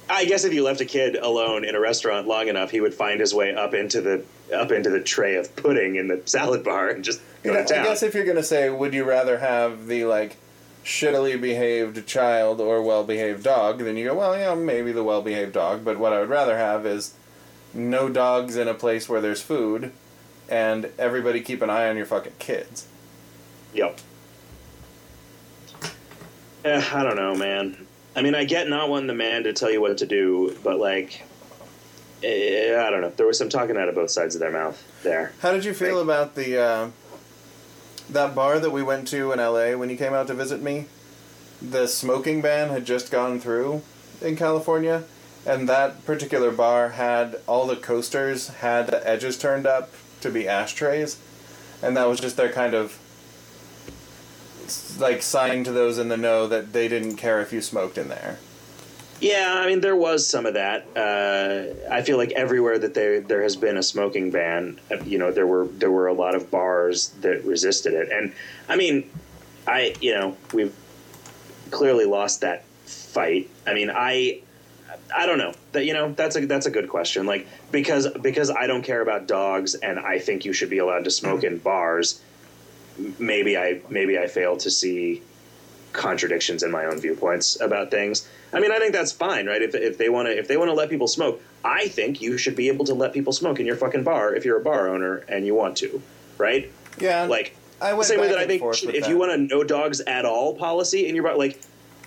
Speaker 2: I guess if you left a kid alone in a restaurant long enough, he would find his way up into the up into the tray of pudding in the salad bar and just
Speaker 1: You
Speaker 2: go
Speaker 1: know,
Speaker 2: to
Speaker 1: I guess if you're gonna say, would you rather have the like shittily behaved child or well behaved dog, then you go, well, yeah, maybe the well behaved dog. But what I would rather have is no dogs in a place where there's food, and everybody keep an eye on your fucking kids.
Speaker 2: Yep. Eh, I don't know, man. I mean, I get not wanting the man to tell you what to do, but like, eh, I don't know. There was some talking out of both sides of their mouth there.
Speaker 1: How did you feel
Speaker 2: Right.
Speaker 1: about the uh, that bar that we went to in LA when you came out to visit me? The smoking ban had just gone through in California, and that particular bar had all the coasters had the edges turned up to be ashtrays, and that was just their kind of like sign to those in the know that they didn't care if you smoked in there.
Speaker 2: Yeah, I mean there was some of that. Uh, I feel like everywhere that there there has been a smoking ban, uh, you know, there were there were a lot of bars that resisted it, and I mean, I you know we've clearly lost that fight. I mean, I I don't know that you know that's a that's a good question. Like because because I don't care about dogs and I think you should be allowed to smoke in bars. Maybe I maybe I fail to see contradictions in my own viewpoints about things. I mean, I think that's fine, right? If, if they want to if they want to let people smoke, I think you should be able to let people smoke in your fucking bar if you're a bar owner and you want to, right?
Speaker 1: Yeah,
Speaker 2: Like
Speaker 1: I
Speaker 2: the same way that I think
Speaker 1: with
Speaker 2: if
Speaker 1: that.
Speaker 2: you want a no dogs at all policy in your bar, like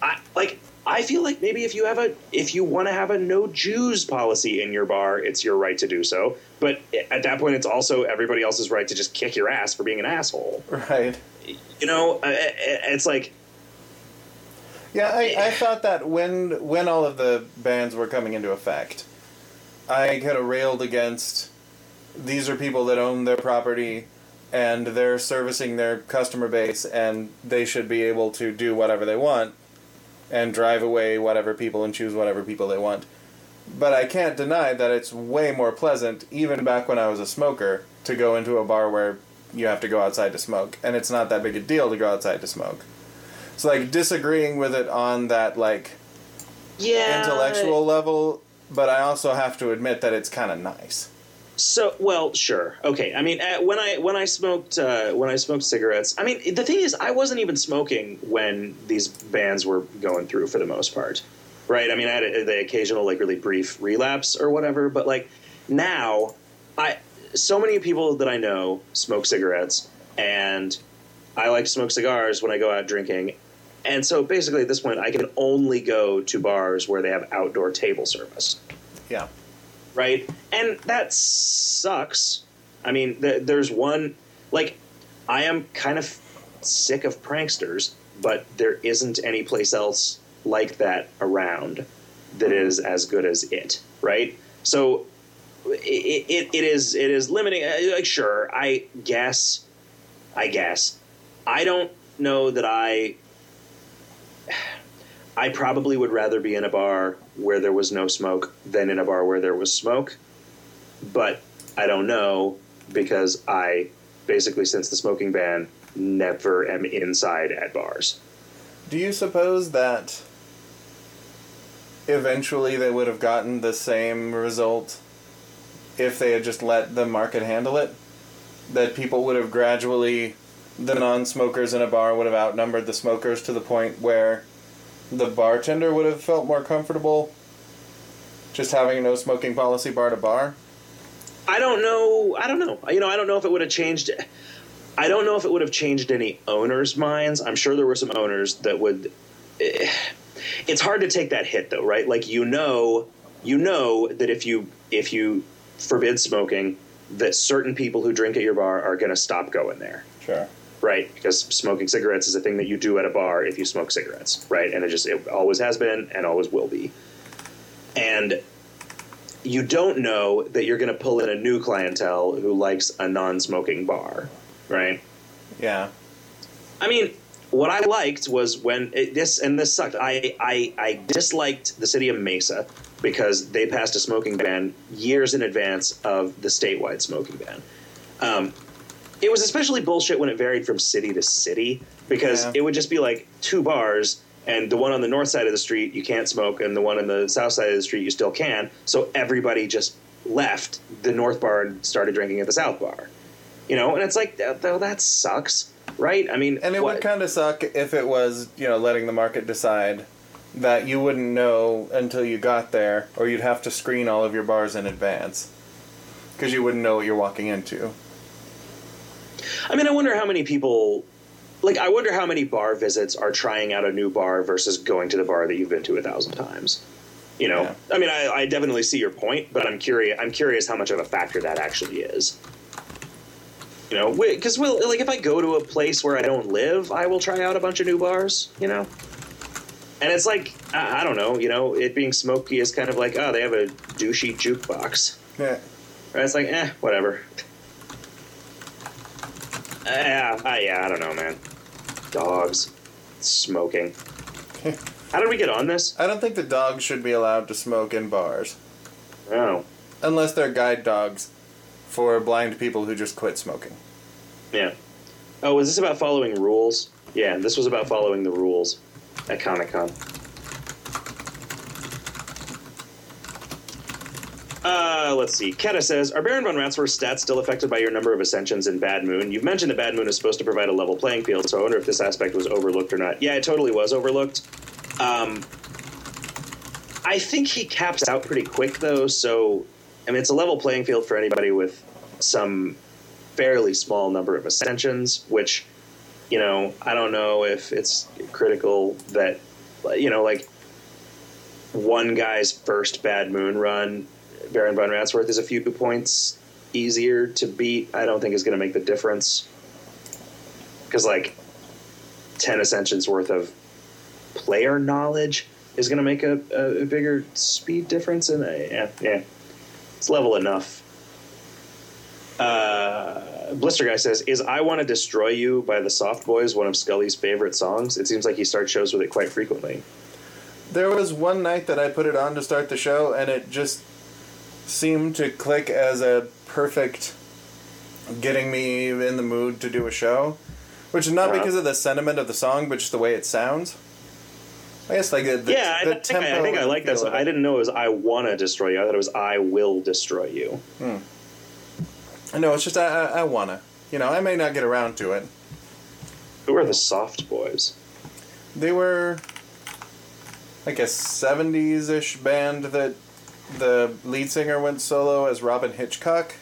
Speaker 2: I like I feel like maybe if you have a if you want to have a no Jews policy in your bar, it's your right to do so. But at that point, it's also everybody else's right to just kick your ass for being an asshole.
Speaker 1: right.
Speaker 2: You know, it's like
Speaker 1: Yeah, I, I thought that when when all of the bans were coming into effect, I kind of railed against these are people that own their property and they're servicing their customer base and they should be able to do whatever they want and drive away whatever people and choose whatever people they want. But I can't deny that it's way more pleasant, even back when I was a smoker, to go into a bar where you have to go outside to smoke, and it's not that big a deal to go outside to smoke. So like disagreeing with it on that like
Speaker 2: yeah,
Speaker 1: intellectual level, but I also have to admit that it's kind of nice.
Speaker 2: So well, sure, okay. I mean, when I when I smoked uh, when I smoked cigarettes, I mean, the thing is, I wasn't even smoking when these bans were going through for the most part, right? I mean, I had a, the occasional like really brief relapse or whatever, but like now, I so many people that I know smoke cigarettes, and I like to smoke cigars when I go out drinking. And so basically, at this point, I can only go to bars where they have outdoor table service
Speaker 1: Yeah.
Speaker 2: right? And that sucks. I mean, th- there's one like I am kind of sick of pranksters, but there isn't any place else like that around that is as good as it, right? So it, it, it is it is limiting. uh, Like, sure, I guess, I guess, I don't know that I. I probably would rather be in a bar where there was no smoke than in a bar where there was smoke. But I don't know because I basically, since the smoking ban, never am inside at bars.
Speaker 1: Do you suppose that eventually they would have gotten the same result if they had just let the market handle it? That people would have gradually, the non smokers in a bar would have outnumbered the smokers to the point where the bartender would have felt more comfortable just having a no smoking policy bar to bar?
Speaker 2: I don't know. I don't know. You know, I don't know if it would have changed. I don't know if it would have changed any owners' minds. I'm sure there were some owners that would. eh, It's hard to take that hit, though, right? Like you know, you know that if you if you forbid smoking, that certain people who drink at your bar are going to stop going there.
Speaker 1: Sure.
Speaker 2: Right? Because smoking cigarettes is a thing that you do at a bar if you smoke cigarettes, right? And it just it always has been and always will be. And you don't know that you're going to pull in a new clientele who likes a non-smoking bar, right?
Speaker 1: Yeah.
Speaker 2: I mean, what I liked was when it, this and this sucked. I, I I disliked the city of Mesa because they passed a smoking ban years in advance of the statewide smoking ban. Um, it was especially bullshit when it varied from city to city because
Speaker 1: Yeah.
Speaker 2: it would just be like two bars and the one on the north side of the street you can't smoke and the one on the south side of the street you still can so everybody just left the north bar and started drinking at the south bar you know and it's like that, that sucks right i mean
Speaker 1: And it
Speaker 2: what-
Speaker 1: would kind of suck if it was, you know, letting the market decide that you wouldn't know until you got there, or you'd have to screen all of your bars in advance. Because you wouldn't know what you're walking into.
Speaker 2: I mean, I wonder how many people, like, I wonder how many bar visits are trying out a new bar versus going to the bar that you've been to a thousand times. You know,
Speaker 1: Yeah.
Speaker 2: I mean, I, I definitely see your point, but I'm curious. I'm curious how much of a factor that actually is. You know, because well, like if I go to a place where I don't live, I will try out a bunch of new bars. You know, and it's like I, I don't know. You know, it being smoky is kind of like oh, they have a douchey jukebox.
Speaker 1: Yeah.
Speaker 2: Right? It's like eh, whatever. Yeah, uh, yeah, I don't know, man. Dogs, smoking. How did we get on this?
Speaker 1: I don't think the dogs should be allowed to smoke in bars.
Speaker 2: Oh,
Speaker 1: Unless they're guide dogs for blind people who just quit smoking.
Speaker 2: yeah. Oh, was this about following rules? Yeah, this was about following the rules at Comic Con. Uh, let's see. Keta says, Are Baron von Ratsworth's stats still affected by your number of ascensions in Bad Moon? You've mentioned that Bad Moon is supposed to provide a level playing field, so I wonder if this aspect was overlooked or not. Yeah, it totally was overlooked. Um, I think he caps out pretty quick, though, so, I mean, it's a level playing field for anybody with some fairly small number of ascensions, which, you know, I don't know if it's critical that, you know, like, one guy's first Bad Moon run Baron von Ratsworth is a few points easier to beat. I don't think is going to make the difference because like ten ascensions worth of player knowledge is going to make a, a, a bigger speed difference. And uh, yeah, yeah, it's level enough. Uh, Blister guy says, "Is I Want to Destroy You by the Soft Boys one of Scully's favorite songs? It seems like he starts shows with it quite frequently."
Speaker 1: There was one night that I put it on to start the show, and it just seemed to click as a perfect getting me in the mood to do a show. Which is not
Speaker 2: Uh-huh.
Speaker 1: because of the sentiment of the song, but just the way it sounds. I guess like the, the
Speaker 2: yeah, I,
Speaker 1: the
Speaker 2: think I, I think I like that.
Speaker 1: feel
Speaker 2: So
Speaker 1: of it.
Speaker 2: I didn't know it was "I wanna destroy you." I thought it was "I will destroy you."
Speaker 1: No, it's just I, I, I wanna. You know, I may not get around to it.
Speaker 2: Who are the soft boys?
Speaker 1: They were like a 70s ish band that the lead singer went solo as Robyn Hitchcock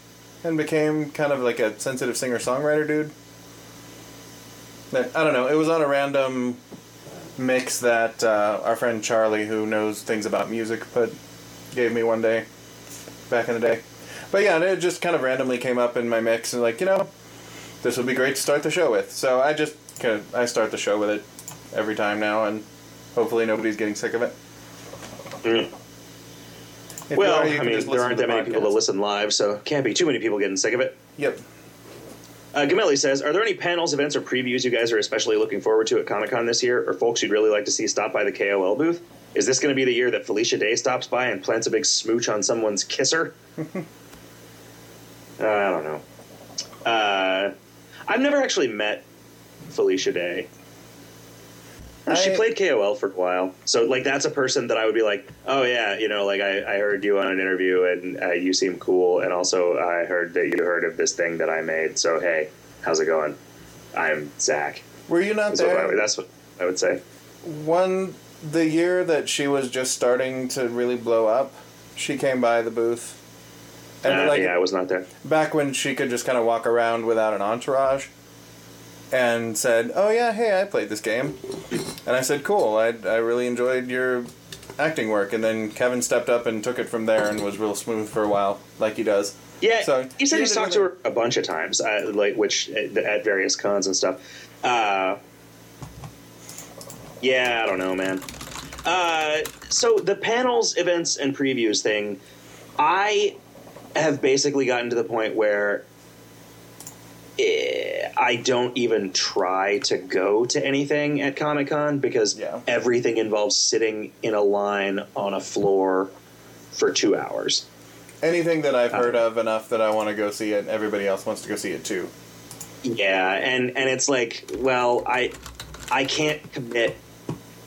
Speaker 1: and became kind of like a sensitive singer songwriter dude. I don't know, it was on a random mix that uh, our friend Charlie, who knows things about music, put gave me one day back in the day. But yeah, it just kind of randomly came up in my mix and like, you know, this would be great to start the show with. So I just kind of I start the show with it every time now, and hopefully nobody's getting sick of it.
Speaker 2: Mm.
Speaker 1: If
Speaker 2: well,
Speaker 1: are,
Speaker 2: I mean, there aren't that many people to listen live, so can't be too many people getting sick of it.
Speaker 1: Yep.
Speaker 2: Uh, Gamelli says, "Are there any panels, events, or previews you guys are especially looking forward to at Comic Con this year, or folks you'd really like to see stop by the KOL booth? Is this going to be the year that Felicia Day stops by and plants a big smooch on someone's kisser? uh, I don't know. Uh, I've never actually met Felicia Day. She played KOL for a while, so like that's a person that I would be like, oh yeah, you know, like I, I heard you on an interview and uh, you seem cool, and also I heard that you heard of this thing that I made. So hey, how's it going? I'm Zach.
Speaker 1: Were you not
Speaker 2: So
Speaker 1: there?
Speaker 2: that's what I would say.
Speaker 1: One the year that she was just starting to really blow up, she came by the booth. And
Speaker 2: Uh,
Speaker 1: like
Speaker 2: yeah, I was not there.
Speaker 1: back when she could just kind of walk around without an entourage and said, "Oh yeah, hey, I played this game." And I said, "Cool. I I really enjoyed your acting work." And then Kevin stepped up and took it from there and was real smooth for a while, like he does.
Speaker 2: Yeah,
Speaker 1: So,
Speaker 2: he said he's talked to her a bunch of times, uh, like which at, at various cons and stuff. Uh, yeah, I don't know, man. Uh, so the panels, events, and previews thing, I have basically gotten to the point where I don't even try to go to anything at Comic Con because
Speaker 1: Yeah.
Speaker 2: everything involves sitting in a line on a floor for two hours.
Speaker 1: Anything that I've heard of enough that I want to go see it, everybody else wants to go see it too.
Speaker 2: Yeah, and and it's like, well, I I can't commit.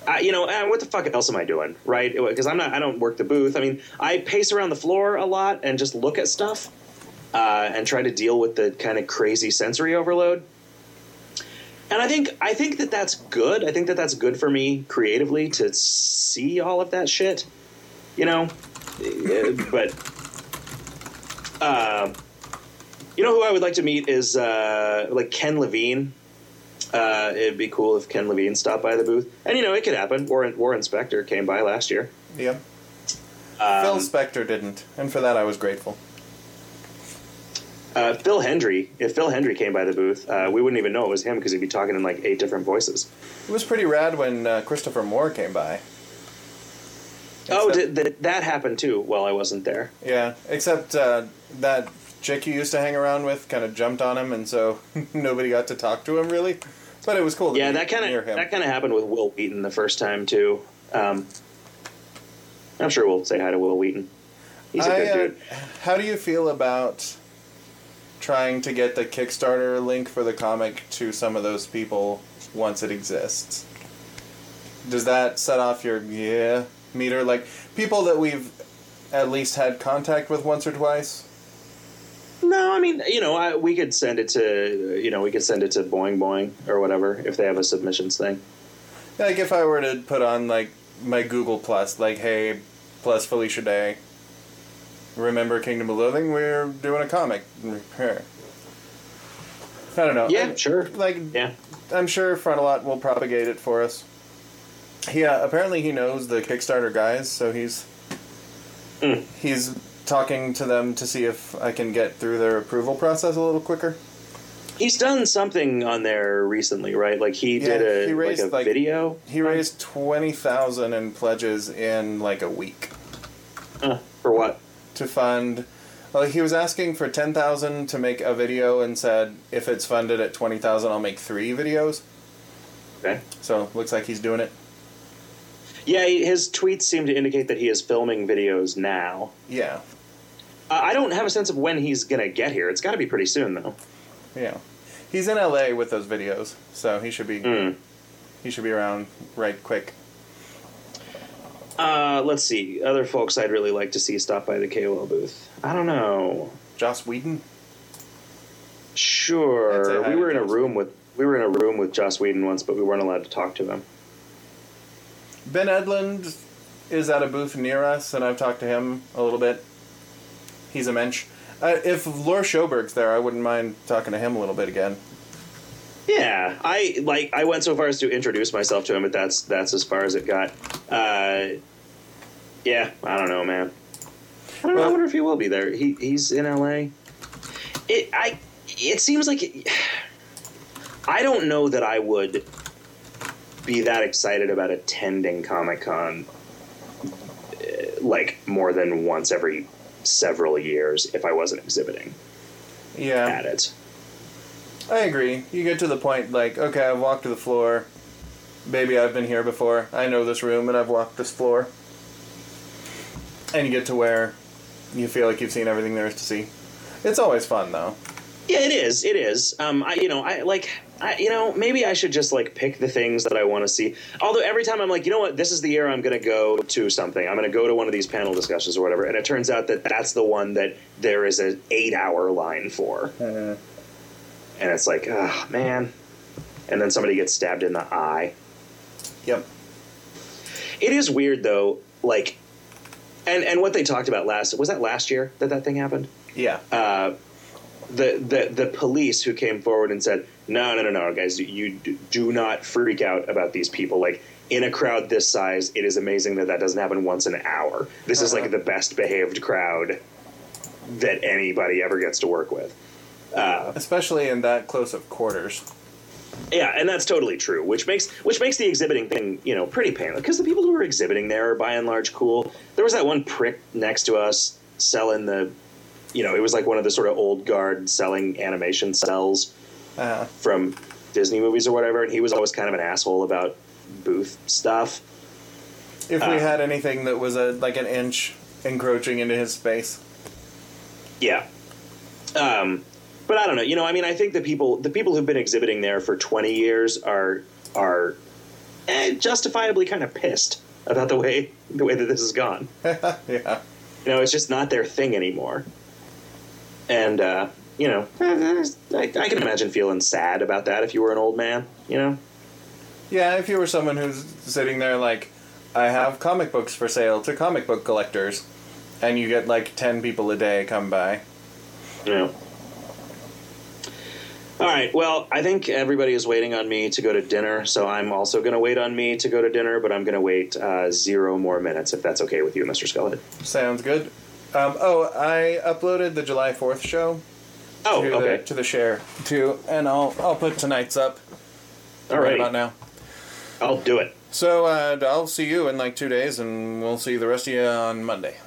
Speaker 2: I, you know, uh, what the fuck else am I doing, right? Because I'm not. I don't work the booth. I mean, I pace around the floor a lot and just look at stuff uh, and try to deal with the kind of crazy sensory overload. And I think I think that that's good. I think that that's good for me creatively to see all of that shit. You know, but. Uh, you know who I would like to meet is uh, like Ken Levine. Uh, it'd be cool if Ken Levine stopped by the booth, and you know it could happen. Warren Warren Spector came by last year.
Speaker 1: Yeah. Phil Spector didn't, and for that I was grateful.
Speaker 2: Uh, Phil Hendrie, if Phil Hendrie came by the booth, uh, we wouldn't even know it was him because he'd be talking in like eight different voices.
Speaker 1: It was pretty rad when uh, Christopher Moore came by.
Speaker 2: oh,
Speaker 1: Except-
Speaker 2: did, that that happened too while I wasn't there.
Speaker 1: Yeah, except uh, that chick you used to hang around with kind of jumped on him, and so nobody got to talk to him really. But it was cool. To
Speaker 2: Yeah, that kind of that kind of happened with Wil Wheaton the first time too. Um, I'm sure we'll say hi to Wil Wheaton. He's a
Speaker 1: I,
Speaker 2: good
Speaker 1: uh,
Speaker 2: dude.
Speaker 1: How do you feel about trying to get the Kickstarter link for the comic to some of those people once it exists? Does that set off your yeah meter? Like people that we've at least had contact with once or twice.
Speaker 2: No, I mean, you know, I, we could send it to, you know, we could send it to Boing Boing or whatever if they have a submissions thing.
Speaker 1: Like if I were to put on like my Google Plus, like hey, plus Felicia Day. Remember Kingdom of Loathing? We're doing a comic. Here. I don't know.
Speaker 2: Yeah,
Speaker 1: I-
Speaker 2: sure.
Speaker 1: Like
Speaker 2: Yeah.
Speaker 1: I'm sure Frontalot will propagate it for us. Yeah, apparently he knows the Kickstarter guys, so he's
Speaker 2: Mm.
Speaker 1: he's talking to them to see if I can get through their approval process a little quicker.
Speaker 2: He's done something on there recently, right? Like he
Speaker 1: Yeah,
Speaker 2: did a
Speaker 1: he raised,
Speaker 2: like a
Speaker 1: like-
Speaker 2: video.
Speaker 1: He raised twenty thousand in pledges in like a week
Speaker 2: Uh, for what?
Speaker 1: To fund. Well, he was asking for ten thousand to make a video, and said if it's funded at twenty thousand, I'll make three videos.
Speaker 2: Okay.
Speaker 1: So looks like he's doing it.
Speaker 2: Yeah, his tweets seem to indicate that he is filming videos now.
Speaker 1: Yeah,
Speaker 2: Uh, I don't have a sense of when he's gonna get here. It's got to be pretty soon, though.
Speaker 1: yeah. He's in LA with those videos, so he should be
Speaker 2: Mm.
Speaker 1: he should be around right quick.
Speaker 2: Uh, let's see. Other folks I'd really like to see stop by the KOL booth. I don't know.
Speaker 1: Joss Whedon.
Speaker 2: Sure. We were in a room with we were in a room with Joss Whedon once, but we weren't allowed to talk to him.
Speaker 1: Ben Edlund is at a booth near us, and I've talked to him a little bit. He's a mensch. Uh, if Lore Sjöberg's there, I wouldn't mind talking to him a little bit again.
Speaker 2: Yeah, I like. I went so far as to introduce myself to him, but that's that's as far as it got. Uh, yeah, I don't know, man. I don't know. I wonder if he will be there. He he's in LA. It I. It seems like. It, I don't know that I would be that excited about attending Comic Con uh, like more than once every several years if I wasn't exhibiting
Speaker 1: Yeah,
Speaker 2: at it.
Speaker 1: I agree. You get to the point like, okay, I've walked to the floor. Maybe I've been here before. I know this room, and I've walked this floor. And you get to where you feel like you've seen everything there is to see. It's always fun, though.
Speaker 2: Yeah, it is. It is. Um, I, you know, I like, I, you know, maybe I should just like pick the things that I want to see. Although every time I'm like, you know what, this is the year I'm going to go to something. I'm going to go to one of these panel discussions or whatever, and it turns out that that's the one that there is an eight hour line for, and it's like, oh man. And then somebody gets stabbed in the eye.
Speaker 1: Yep.
Speaker 2: It is weird though, like, and and what they talked about last was that last year that that thing happened.
Speaker 1: Yeah.
Speaker 2: uh, the, the the police who came forward and said, "No, no, no, no, guys, you do, not freak out about these people. Like in a crowd this size, it is amazing that that doesn't happen once an hour. This is like
Speaker 1: Uh-huh.
Speaker 2: the best behaved crowd that anybody ever gets to work with." Uh,
Speaker 1: Especially in that close of quarters.
Speaker 2: yeah, and that's totally true. Which makes which makes the exhibiting thing, you know, pretty painless because the people who are exhibiting there are by and large cool. There was that one prick next to us selling the, you know, it was like one of the sort of old guard selling animation cells
Speaker 1: Uh,
Speaker 2: from Disney movies or whatever, and he was always kind of an asshole about booth stuff.
Speaker 1: if we
Speaker 2: Uh.
Speaker 1: had anything that was a like an inch encroaching into his space.
Speaker 2: Yeah. Um, but I don't know. You know, I mean, I think the people the people who've been exhibiting there for twenty years are are eh, justifiably kind of pissed about the way the way that this has gone.
Speaker 1: yeah.
Speaker 2: You know, it's just not their thing anymore. And uh, you know, eh, I, I can imagine feeling sad about that if you were an old man. You know.
Speaker 1: Yeah, if you were someone who's sitting there like, I have comic books for sale to comic book collectors, and you get like 10 people a day come by.
Speaker 2: You know. All right. Well, I think everybody is waiting on me to go to dinner, so I'm also going to wait on me to go to dinner, but I'm going to wait uh, zero more minutes if that's okay with you, Mr. Skullhead.
Speaker 1: Sounds good. Um, oh, I uploaded the July Fourth show
Speaker 2: Oh,
Speaker 1: to
Speaker 2: okay.
Speaker 1: the to the share too, and I'll I'll put tonight's up
Speaker 2: All
Speaker 1: right
Speaker 2: right.
Speaker 1: about now.
Speaker 2: I'll do it.
Speaker 1: So uh, I'll see you in like two days, and we'll see the rest of you on Monday.